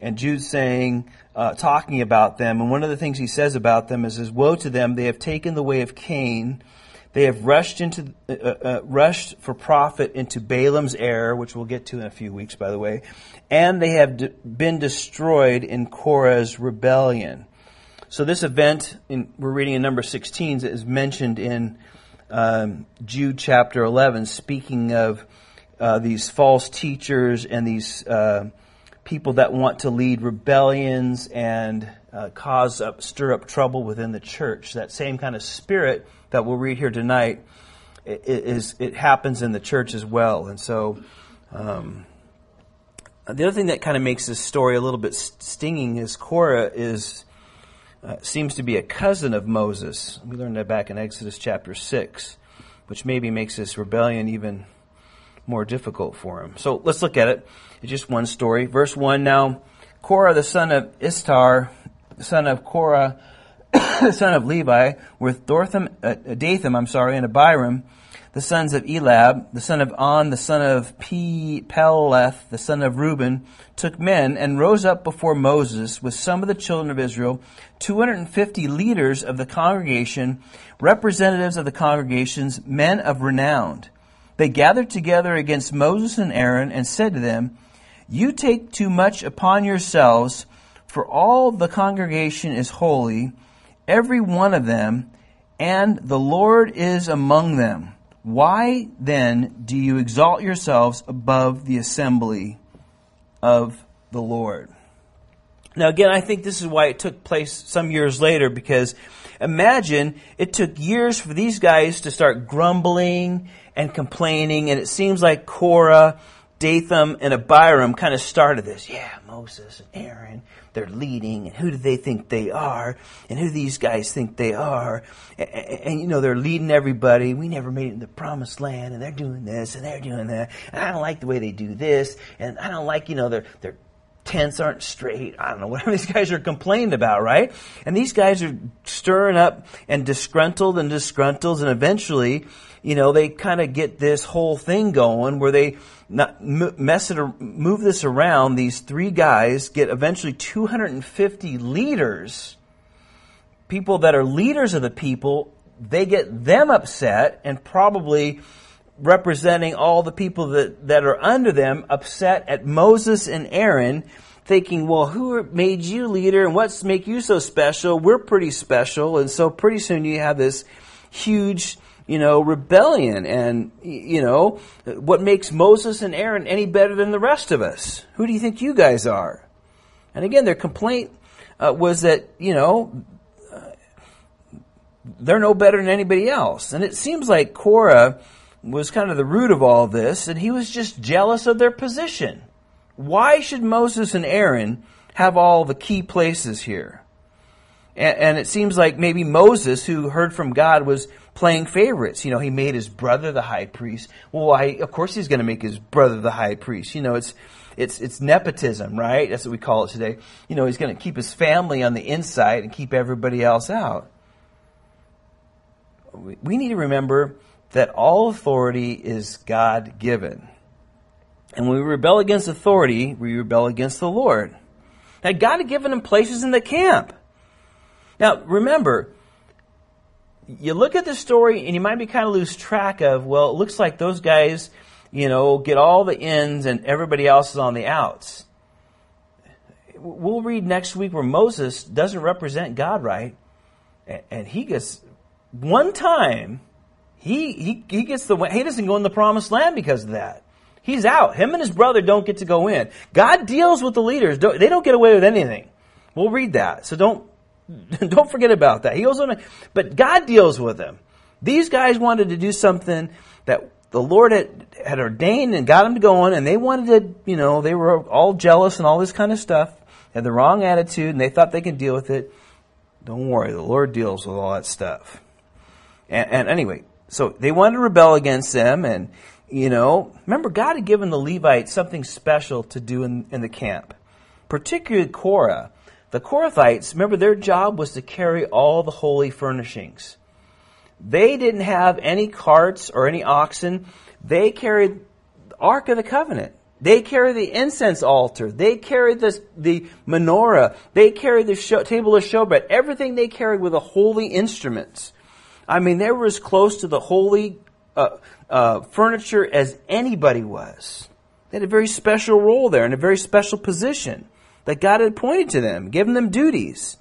and Jude's saying, uh, talking about them, and one of the things he says about them is, "Is woe to them! They have taken the way of Cain." They have rushed into uh, uh, rushed for profit into Balaam's error, which we'll get to in a few weeks, by the way, and they have d- been destroyed in Korah's rebellion. So this event, in, we're reading in number 16, is mentioned in um, Jude chapter 11, speaking of uh, these false teachers and these uh, people that want to lead rebellions and uh, cause up, stir up trouble within the church. That same kind of spirit that we'll read here tonight is it happens in the church as well. And so, um, the other thing that kind of makes this story a little bit stinging is Korah is uh, seems to be a cousin of Moses. We learned that back in Exodus chapter six, which maybe makes this rebellion even more difficult for him. So let's look at it. It's just one story. Verse one. Now, Korah the son of Izhar, son of Korah son of Levi, with Dortham, uh, Dathan, I'm sorry, and Abiram, the sons of Elab, the son of On, the son of P- Peleth, the son of Reuben, took men and rose up before Moses with some of the children of Israel, 250 leaders of the congregation, representatives of the congregations, men of renown. They gathered together against Moses and Aaron and said to them, You take too much upon yourselves, for all the congregation is holy, every one of them, and the Lord is among them. Why then do you exalt yourselves above the assembly of the Lord? Now, again, I think this is why it took place some years later because imagine it took years for these guys to start grumbling and complaining, and it seems like Korah, Dathan, and Abiram kind of started this. Yeah, Moses and Aaron, they're leading and who do they think they are? And who these guys think they are? And, and, and, you know they're leading everybody. We never made it in the promised land and they're doing this and they're doing that. And i don't like the way they do this and i don't like you know their their tents aren't straight. I don't know whatever these guys are complaining about right? And these guys are stirring up and disgruntled and disgruntled and eventually you know they kind of get this whole thing going where they not mess it, move this around. These three guys get eventually 250 leaders, people that are leaders of the people. They get them upset and probably representing all the people that, that are under them, upset at Moses and Aaron, thinking, well, who made you leader and what's make you so special? We're pretty special. And so pretty soon you have this huge, you know, rebellion. And, you know, what makes Moses and Aaron any better than the rest of us? Who do you think you guys are? And again, their complaint uh, was that, you know, they're no better than anybody else. And it seems like Korah was kind of the root of all this, and he was just jealous of their position. Why should Moses and Aaron have all the key places here? And it seems like maybe Moses, who heard from God, was playing favorites. You know, he made his brother the high priest. Well, I, of course he's going to make his brother the high priest. You know, it's, it's, it's nepotism, right? That's what we call it today. You know, he's going to keep his family on the inside and keep everybody else out we need to remember that all authority is God given. And when we rebel against authority, we rebel against the Lord. Now, God had given them places in the camp. Now, remember, you look at the story and you might be kind of lose track of, well, it looks like those guys, you know, get all the ins and everybody else is on the outs. We'll read next week where Moses doesn't represent God right, and he gets one time, he, he, he gets the, he doesn't go in the promised land because of that. He's out. Him and his brother don't get to go in. God deals with the leaders. They don't get away with anything. We'll read that. So don't, don't forget about that. He on, but God deals with them. These guys wanted to do something that the Lord had, had ordained and got them to go on, and they wanted to, you know, they were all jealous and all this kind of stuff, had the wrong attitude, and they thought they could deal with it. Don't worry, the Lord deals with all that stuff. And, and anyway, so they wanted to rebel against them, and you know, remember God had given the Levites something special to do in, in the camp, particularly Korah. The Korathites, remember, their job was to carry all the holy furnishings. They didn't have any carts or any oxen. They carried the Ark of the Covenant. They carried the incense altar. They carried the, the menorah. They carried the show, table of showbread. Everything they carried were the holy instruments. I mean, they were as close to the holy uh, uh, furniture as anybody was. They had a very special role there and a very special position that God had appointed to them, given them duties.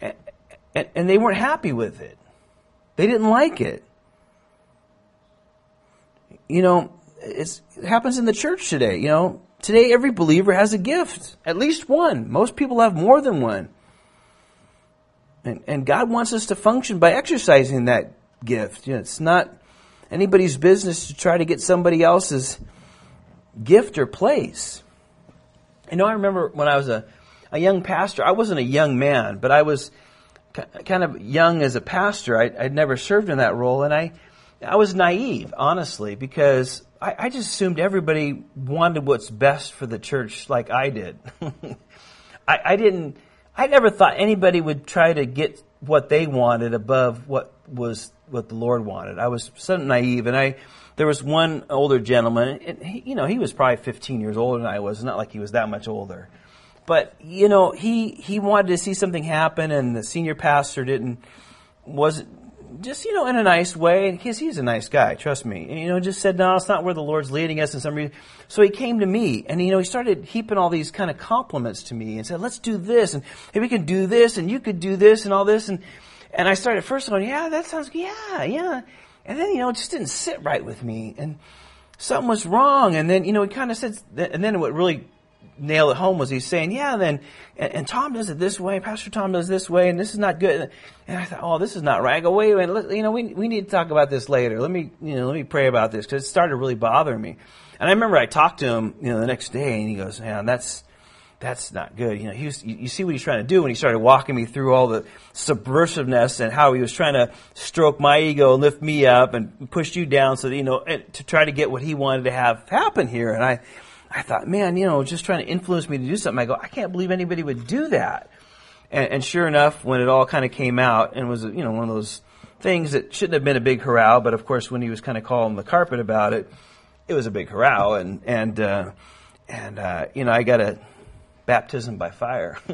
And, and, they weren't happy with it. They didn't like it. You know, it happens in the church today. You know, today every believer has a gift, at least one. Most people have more than one. And, and God wants us to function by exercising that gift. You know, it's not anybody's business to try to get somebody else's gift or place. You know, I remember when I was a, a young pastor, I wasn't a young man, but I was kind of young as a pastor. I, would never served in that role, and I, I was naive, honestly, because I, I just assumed everybody wanted what's best for the church like I did. I, I didn't I never thought anybody would try to get what they wanted above what was what the Lord wanted. I was so naive, and I there was one older gentleman, and he, you know he was probably 15 years older than I was. Not like he was that much older, but you know he he wanted to see something happen, and the senior pastor didn't wasn't just you know in a nice way because he's a nice guy trust me. And, you know just said no it's not where the lord's leading us in some reason. So he came to me and you know he started heaping all these kind of compliments to me and said let's do this and hey we can do this and you could do this and all this and and i started first going yeah that sounds yeah yeah and then you know it just didn't sit right with me and something was wrong and then you know he kind of said and then what really nailed it home was he's saying, yeah, then, and, and, Tom does it this way, Pastor Tom does this way, and this is not good. And I thought, oh, this is not right. I go, wait minute, you know, we, we need to talk about this later. Let me, you know, let me pray about this, because it started really bothering me. And I remember I talked to him, you know, the next day, and he goes, man, that's, that's not good. You know, he was, you, see what he's trying to do when he started walking me through all the subversiveness and how he was trying to stroke my ego and lift me up and push you down so that, you know, to try to get what he wanted to have happen here. And I, I thought, man, you know, just trying to influence me to do something. I go, I can't believe anybody would do that. And, and sure enough, when it all kind of came out and was, you know, one of those things that shouldn't have been a big hurrah, but of course, when he was kind of calling the carpet about it, it was a big hurrah. And, and, uh, and, uh, you know, I got a baptism by fire.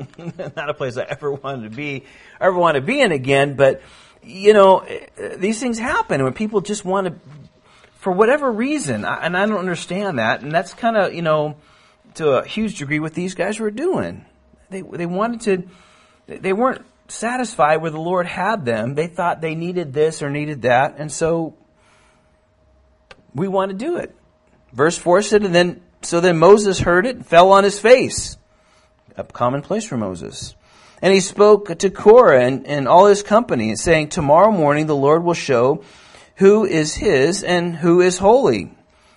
Not a place I ever wanted to be, ever want to be in again, but, you know, eh, eh, these things happen when people just want to, for whatever reason, and I don't understand that, and that's kind of, you know, to a huge degree what these guys were doing. They, they wanted to, they weren't satisfied where the Lord had them. They thought they needed this or needed that, and so we want to do it. Verse 4 said, and then, so then Moses heard it and fell on his face. A commonplace for Moses. And he spoke to Korah and, and all his company, saying, Tomorrow morning the Lord will show who is his and who is holy,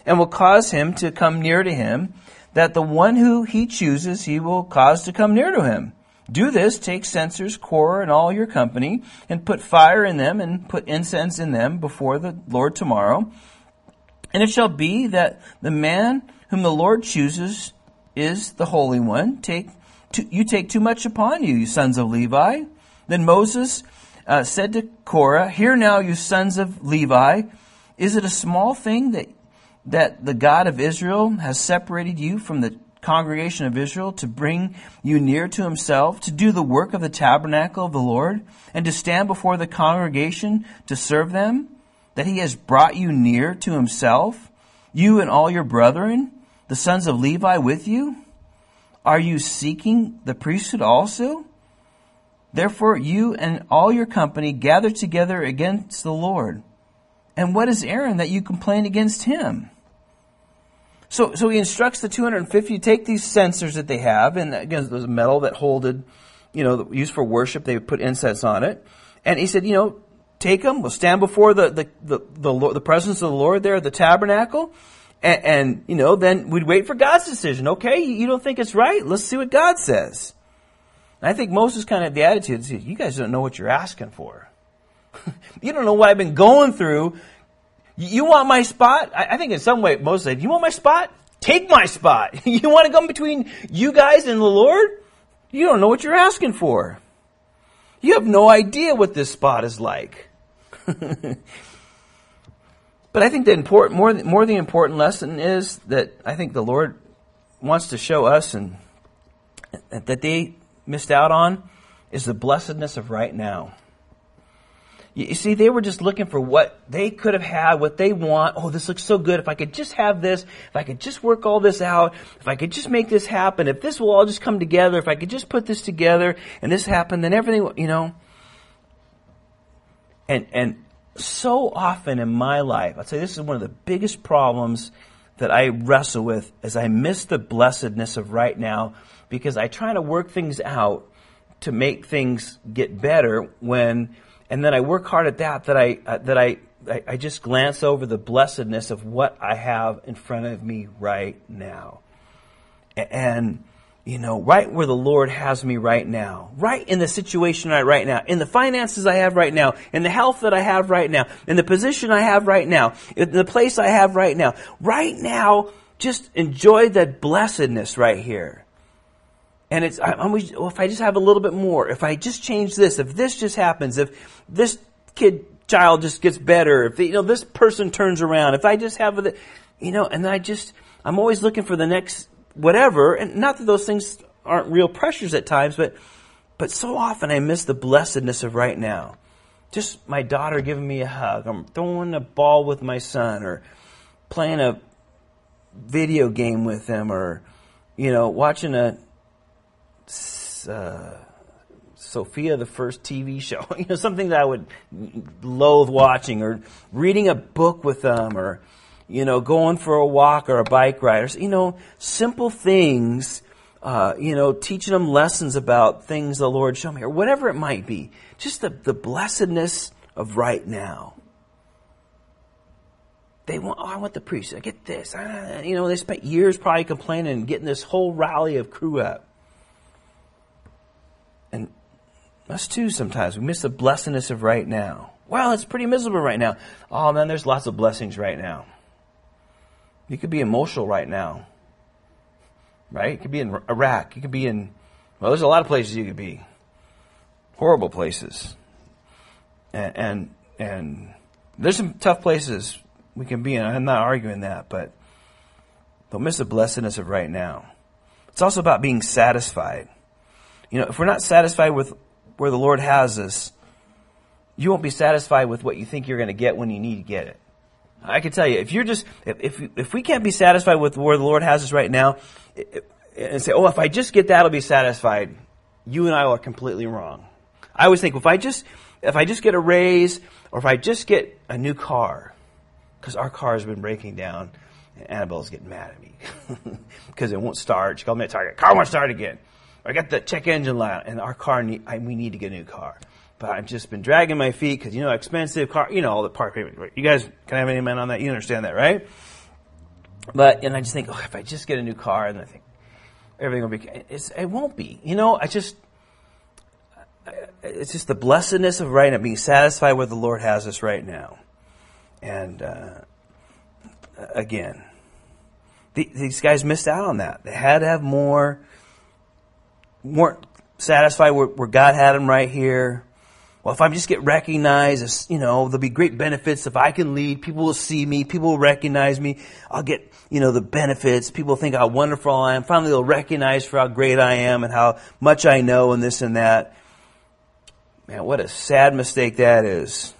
and will cause him to come near to him, that the one who he chooses he will cause to come near to him. Do this, take censers, Korah, and all your company, and put fire in them, and put incense in them before the Lord tomorrow. And it shall be that the man whom the Lord chooses is the Holy One. Take, you take too much upon you, you sons of Levi. Then Moses uh, said to Korah, Hear now, you sons of Levi, is it a small thing that, that the God of Israel has separated you from the congregation of Israel to bring you near to himself, to do the work of the tabernacle of the Lord, and to stand before the congregation to serve them? That he has brought you near to himself, you and all your brethren, the sons of Levi with you? Are you seeking the priesthood also? Therefore, you and all your company gather together against the Lord. And what is Aaron that you complain against him? So, so he instructs the 250 to take these censers that they have, and again, there's metal that holded, you know, used for worship. They would put incense on it. And he said, you know, take them. We'll stand before the, the, the, the, the presence of the Lord there at the tabernacle. And, and, you know, then we'd wait for God's decision. Okay, you don't think it's right? Let's see what God says. And I think Moses kind of had the attitude, you guys don't know what you're asking for. you don't know what I've been going through you want my spot? I, think in some way Moses said, you want my spot? Take my spot. you want to come between you guys and the Lord? You don't know what you're asking for. You have no idea what this spot is like. but I think the important, more, more the important lesson is that I think the Lord wants to show us and that they missed out on is the blessedness of right now. You see, they were just looking for what they could have had, what they want. Oh, this looks so good. If I could just have this, if I could just work all this out, if I could just make this happen, if this will all just come together, if I could just put this together and this happen, then everything, you know. And, and so often in my life, I'd say this is one of the biggest problems that I wrestle with as I miss the blessedness of right now because I try to work things out to make things get better when and then I work hard at that. That I uh, that I, I I just glance over the blessedness of what I have in front of me right now, and you know, right where the Lord has me right now, right in the situation I right now, in the finances I have right now, in the health that I have right now, in the position I have right now, in the place I have right now, right now, just enjoy that blessedness right here. And it's, I'm always, well, if I just have a little bit more, if I just change this, if this just happens, if this kid, child just gets better, if, you know, this person turns around, if I just have the, you know, and I just, I'm always looking for the next whatever, and not that those things aren't real pressures at times, but, but so often I miss the blessedness of right now. Just my daughter giving me a hug, I'm throwing a ball with my son, or playing a video game with them, or, you know, watching a, uh, Sofia the First TV show, you know, something that I would loathe watching, or reading a book with them, or you know, going for a walk or a bike ride, or you know, simple things. Uh, you know, teaching them lessons about things the Lord showed me, or whatever it might be. Just the, the blessedness of right now. They want, oh, I want the priest. I get this. You know, they spent years probably complaining and getting this whole rally of crew up. And us too sometimes. We miss the blessedness of right now. Well, it's pretty miserable right now. Oh man, there's lots of blessings right now. You could be emotional right now. Right? You could be in Iraq. You could be in, well, there's a lot of places you could be. Horrible places. And, and, and there's some tough places we can be in. I'm not arguing that, but don't miss the blessedness of right now. It's also about being satisfied. You know, if we're not satisfied with where the Lord has us, you won't be satisfied with what you think you're going to get when you need to get it. I can tell you, if you're just, if, if, if we can't be satisfied with where the Lord has us right now, eh, and say, oh, if I just get that, I'll be satisfied, you and I are completely wrong. I always think, if I just, if I just get a raise, or if I just get a new car, because our car has been breaking down, and Annabelle's getting mad at me because it won't start. She called me at Target. Car won't start again. I got the check engine light, and our car need, I, we need to get a new car. But I've just been dragging my feet because you know expensive car. You know all the part payment. You guys can I have any amen on that? You understand that, right? But and I just think, oh, if I just get a new car, and I think everything will be. it won't be. You know, I just. It's just the blessedness of right now, being satisfied where the Lord has us right now. And uh, again, the, these guys missed out on that. They had to have more, weren't satisfied where, where God had them right here. Well, if I just get recognized, you know, there'll be great benefits. If I can lead, people will see me, people will recognize me. I'll get, you know, the benefits. People think how wonderful I am. Finally, they'll recognize for how great I am and how much I know and this and that. Man, what a sad mistake that is.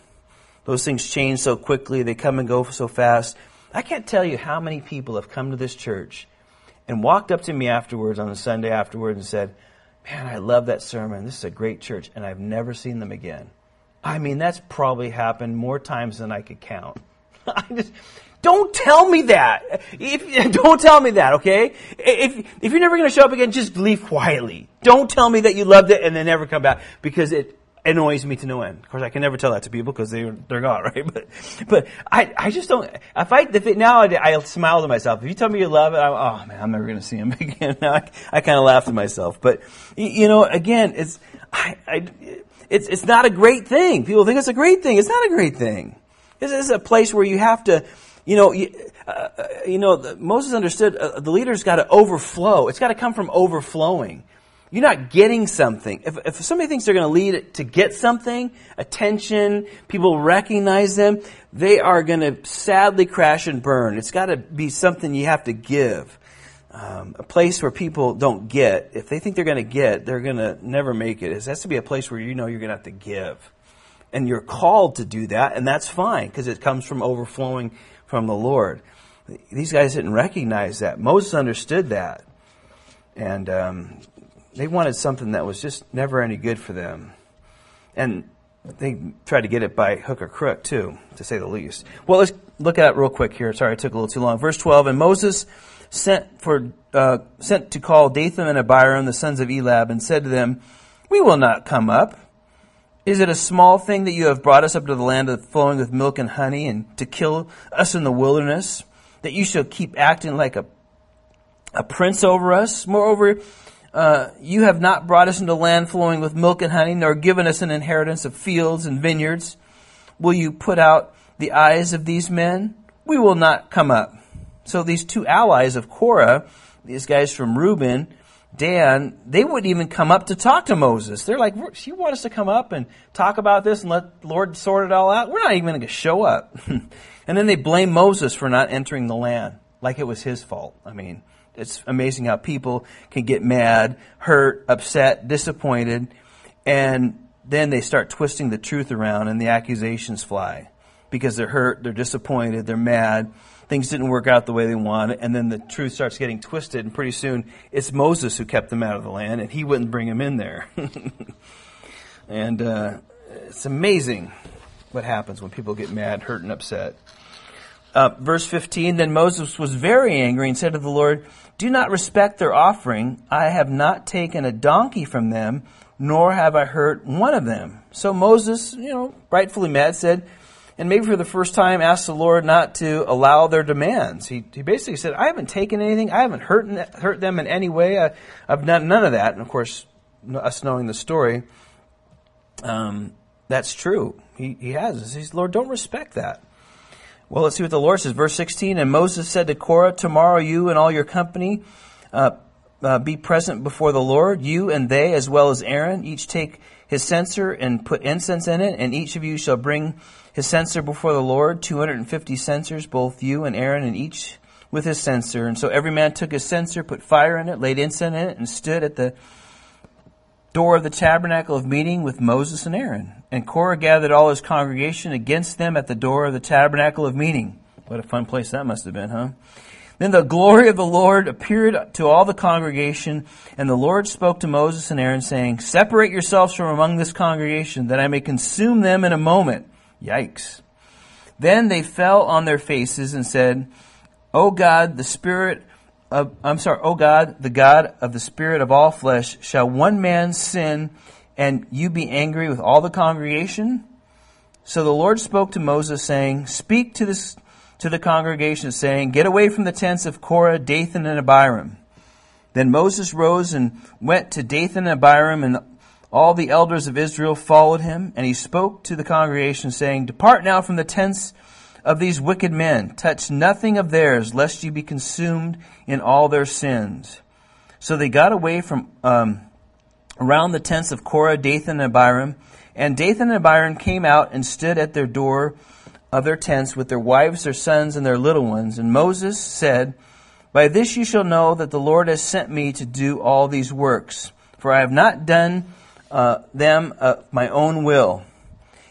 Those things change so quickly. They come and go so fast. I can't tell you how many people have come to this church and walked up to me afterwards on the Sunday afterwards and said, Man, I love that sermon. This is a great church, and I've never seen them again. I mean, that's probably happened more times than I could count. I just, don't tell me that. If, don't tell me that, okay? If, if you're never going to show up again, just leave quietly. Don't tell me that you loved it and then never come back because it, annoys me to no end. Of course, I can never tell that to people because they they're gone, right? But but I I just don't. If I if it, now I, I smile to myself. If you tell me you love it, I'm, oh man, I'm never going to see him again. I, I kind of laugh to myself. But you know, again, it's I, I it's it's not a great thing. People think it's a great thing. It's not a great thing. This is a place where you have to. You know, you, uh, you know, Moses understood uh, the leader's got to overflow. It's got to come from overflowing. You're not getting something. If, if somebody thinks they're going to lead to get something, attention, people recognize them, they are going to sadly crash and burn. It's got to be something you have to give. Um, a place where people don't get. If they think they're going to get, they're going to never make it. It has to be a place where you know you're going to have to give. And you're called to do that, and that's fine because it comes from overflowing from the Lord. These guys didn't recognize that. Moses understood that. And um, they wanted something that was just never any good for them. And they tried to get it by hook or crook too, to say the least. Well, let's look at it real quick here. Sorry, I took a little too long. Verse 12, and Moses sent for, uh, sent to call Dathan and Abiram, the sons of Eliab, and said to them, We will not come up. Is it a small thing that you have brought us up to the land of flowing with milk and honey and to kill us in the wilderness? That you shall keep acting like a, a prince over us? Moreover, uh, you have not brought us into land flowing with milk and honey, nor given us an inheritance of fields and vineyards. Will you put out the eyes of these men? We will not come up. So these two allies of Korah, these guys from Reuben, Dan, they wouldn't even come up to talk to Moses. They're like, you want us to come up and talk about this and let the Lord sort it all out? We're not even going to show up. and then they blame Moses for not entering the land, like it was his fault. I mean, it's amazing how people can get mad, hurt, upset, disappointed, and then they start twisting the truth around and the accusations fly because they're hurt, they're disappointed, they're mad, things didn't work out the way they wanted, and then the truth starts getting twisted, and pretty soon it's Moses who kept them out of the land, and he wouldn't bring them in there. and uh, it's amazing what happens when people get mad, hurt, and upset. Uh, verse 15 Then Moses was very angry and said to the Lord, Do not respect their offering. I have not taken a donkey from them, nor have I hurt one of them. So Moses, you know, rightfully mad, said, and maybe for the first time asked the Lord not to allow their demands. He, he basically said, I haven't taken anything. I haven't hurt, hurt them in any way. I, have done none of that. And of course, us knowing the story, um, that's true. He, he has. He says, Lord, don't respect that. Well, let's see what the Lord says. Verse 16 And Moses said to Korah, Tomorrow you and all your company uh, uh, be present before the Lord, you and they, as well as Aaron. Each take his censer and put incense in it, and each of you shall bring his censer before the Lord, 250 censers, both you and Aaron, and each with his censer. And so every man took his censer, put fire in it, laid incense in it, and stood at the door of the tabernacle of meeting with Moses and Aaron. And Korah gathered all his congregation against them at the door of the tabernacle of meeting. What a fun place that must have been, huh? Then the glory of the Lord appeared to all the congregation, and the Lord spoke to Moses and Aaron, saying, Separate yourselves from among this congregation, that I may consume them in a moment. Yikes. Then they fell on their faces and said, O God, the Spirit of, I'm sorry, O God, the God of the Spirit of all flesh, shall one man sin and you be angry with all the congregation? So the Lord spoke to Moses saying, Speak to this, to the congregation saying, Get away from the tents of Korah, Dathan, and Abiram. Then Moses rose and went to Dathan and Abiram and all the elders of Israel followed him, and he spoke to the congregation, saying, Depart now from the tents of these wicked men. Touch nothing of theirs, lest you be consumed in all their sins. So they got away from um, around the tents of Korah, Dathan, and Abiram. And Dathan and Abiram came out and stood at their door of their tents with their wives, their sons, and their little ones. And Moses said, By this you shall know that the Lord has sent me to do all these works. For I have not done uh, them uh, my own will.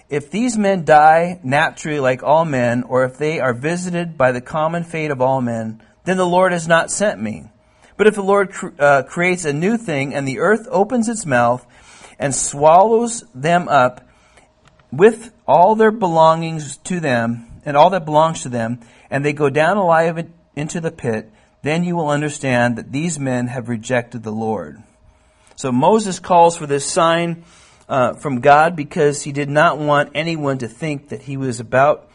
If these men die naturally like all men, or if they are visited by the common fate of all men, then the Lord has not sent me. But if the Lord cr- uh, creates a new thing, and the earth opens its mouth and swallows them up with all their belongings to them, and all that belongs to them, and they go down alive into the pit, then you will understand that these men have rejected the Lord. So Moses calls for this sign uh, from God because he did not want anyone to think that he was about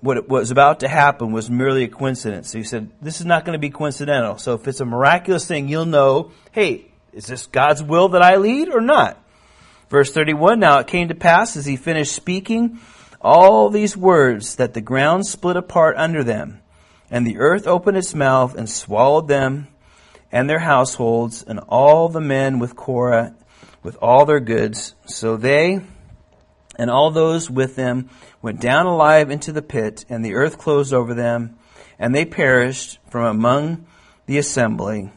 what was about to happen was merely a coincidence. So he said, this is not going to be coincidental. So if it's a miraculous thing, you'll know, hey, is this God's will that I lead or not? Verse 31, now it came to pass as he finished speaking all these words that the ground split apart under them and the earth opened its mouth and swallowed them and their households, and all the men with Korah, with all their goods. So they and all those with them went down alive into the pit, and the earth closed over them, and they perished from among the assembly.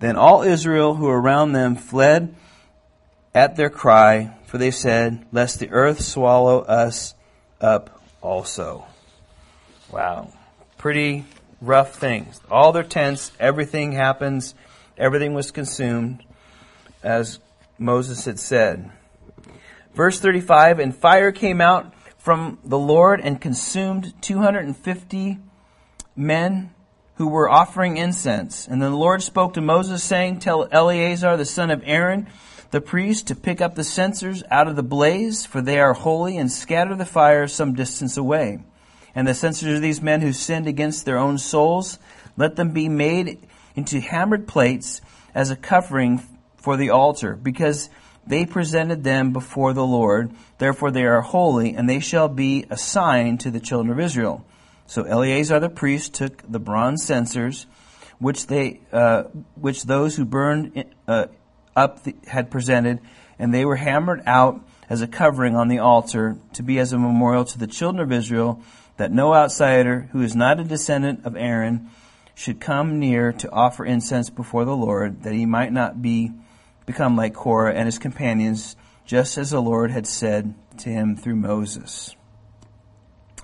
Then all Israel who were around them fled at their cry, for they said, Lest the earth swallow us up also. Wow. Pretty rough things. All their tents, everything happens, everything was consumed, as Moses had said. Verse 35 And fire came out from the Lord and consumed 250 men who were offering incense. And the Lord spoke to Moses, saying, Tell Eleazar the son of Aaron, the priest, to pick up the censers out of the blaze, for they are holy, and scatter the fire some distance away and the censers of these men who sinned against their own souls, let them be made into hammered plates as a covering for the altar, because they presented them before the Lord. Therefore they are holy, and they shall be a sign to the children of Israel. So Eleazar the priest took the bronze censers, which they, uh, which those who burned uh, up the, had presented, and they were hammered out as a covering on the altar to be as a memorial to the children of Israel that no outsider who is not a descendant of Aaron should come near to offer incense before the Lord, that he might not be become like Korah and his companions, just as the Lord had said to him through Moses.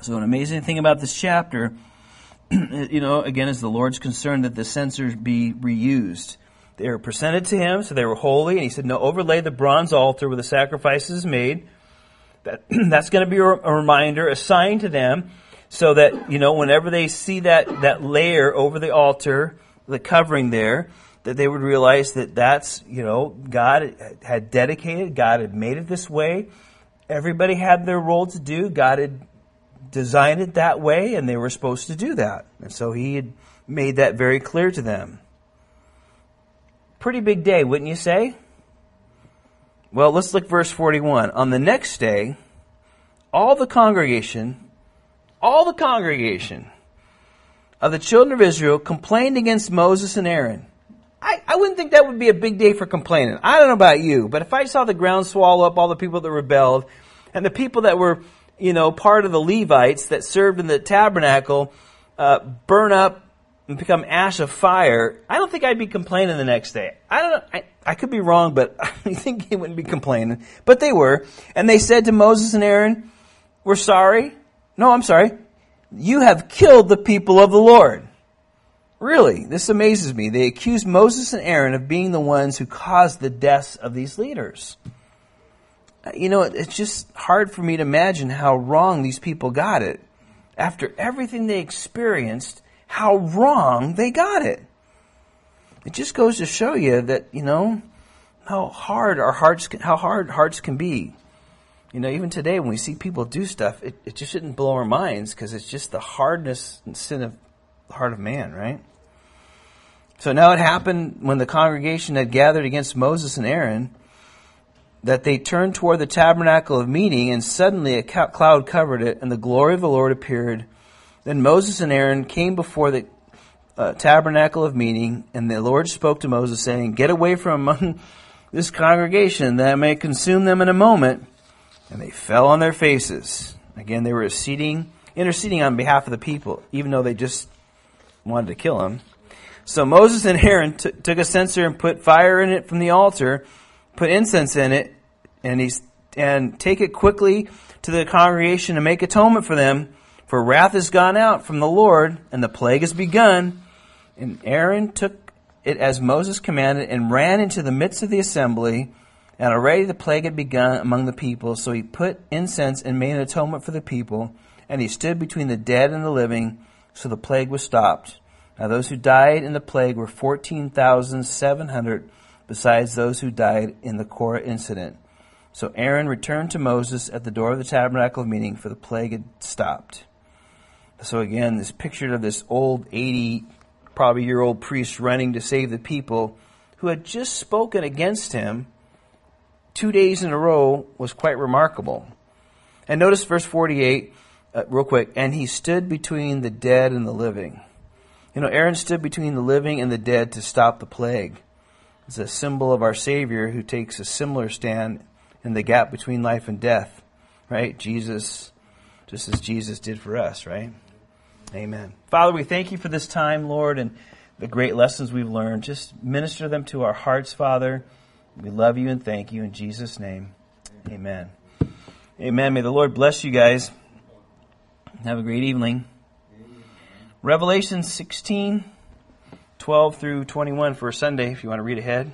So, an amazing thing about this chapter, you know, again, is the Lord's concern that the censers be reused. They were presented to him, so they were holy, and he said, No, overlay the bronze altar where the sacrifices is made. That, that's going to be a reminder, a sign to them so that, you know, whenever they see that, that layer over the altar, the covering there, that they would realize that that's, you know, God had dedicated, God had made it this way. Everybody had their role to do. God had designed it that way, and they were supposed to do that. And so He had made that very clear to them. Pretty big day, wouldn't you say? Well, let's look verse 41. On the next day, all the congregation all the congregation of the children of Israel complained against Moses and Aaron. I, I wouldn't think that would be a big day for complaining. I don't know about you, but if I saw the ground swallow up all the people that rebelled and the people that were, you know, part of the Levites that served in the tabernacle uh, burn up and become ash of fire, I don't think I'd be complaining the next day. I don't know. I, I could be wrong, but I think they wouldn't be complaining. But they were. And they said to Moses and Aaron, We're sorry. No, I'm sorry. You have killed the people of the Lord. Really, this amazes me. They accuse Moses and Aaron of being the ones who caused the deaths of these leaders. Uh, you know, it's just hard for me to imagine how wrong these people got it. After everything they experienced, how wrong they got it. It just goes to show you that, you know, how hard our hearts can, how hard hearts can be. You know, even today when we see people do stuff, it, it just shouldn't blow our minds because it's just the hardness and sin of heart of man, right? So now it happened when the congregation had gathered against Moses and Aaron that they turned toward the tabernacle of meeting, and suddenly a cloud covered it, and the glory of the Lord appeared. Then Moses and Aaron came before the uh, tabernacle of meeting, and the Lord spoke to Moses, saying, Get away from among this congregation, that I may consume them in a moment. And they fell on their faces. Again, they were interceding, interceding on behalf of the people, even though they just wanted to kill him. So Moses and Aaron t- took a censer and put fire in it from the altar, put incense in it, and he's and take it quickly to the congregation and make atonement for them. For wrath is gone out from the Lord, and the plague has begun. And Aaron took it as Moses commanded and ran into the midst of the assembly. And already the plague had begun among the people. So he put incense and made an atonement for the people. And he stood between the dead and the living. So the plague was stopped. Now those who died in the plague were 14,700, besides those who died in the Korah incident. So Aaron returned to Moses at the door of the tabernacle of meeting, for the plague had stopped. So again, this picture of this old 80, probably year old priest running to save the people who had just spoken against him two days in a row was quite remarkable. And notice verse 48, uh, real quick, and he stood between the dead and the living. You know, Aaron stood between the living and the dead to stop the plague. It's a symbol of our Savior who takes a similar stand in the gap between life and death, right? Jesus, just as Jesus did for us, right? Amen. Father, we thank you for this time, Lord, and the great lessons we've learned. Just minister them to our hearts, Father. We love you and thank you in Jesus' name. Amen. Amen. May the Lord bless you guys. Have a great evening. Revelation 16, 12 through 21 for Sunday, if you want to read ahead.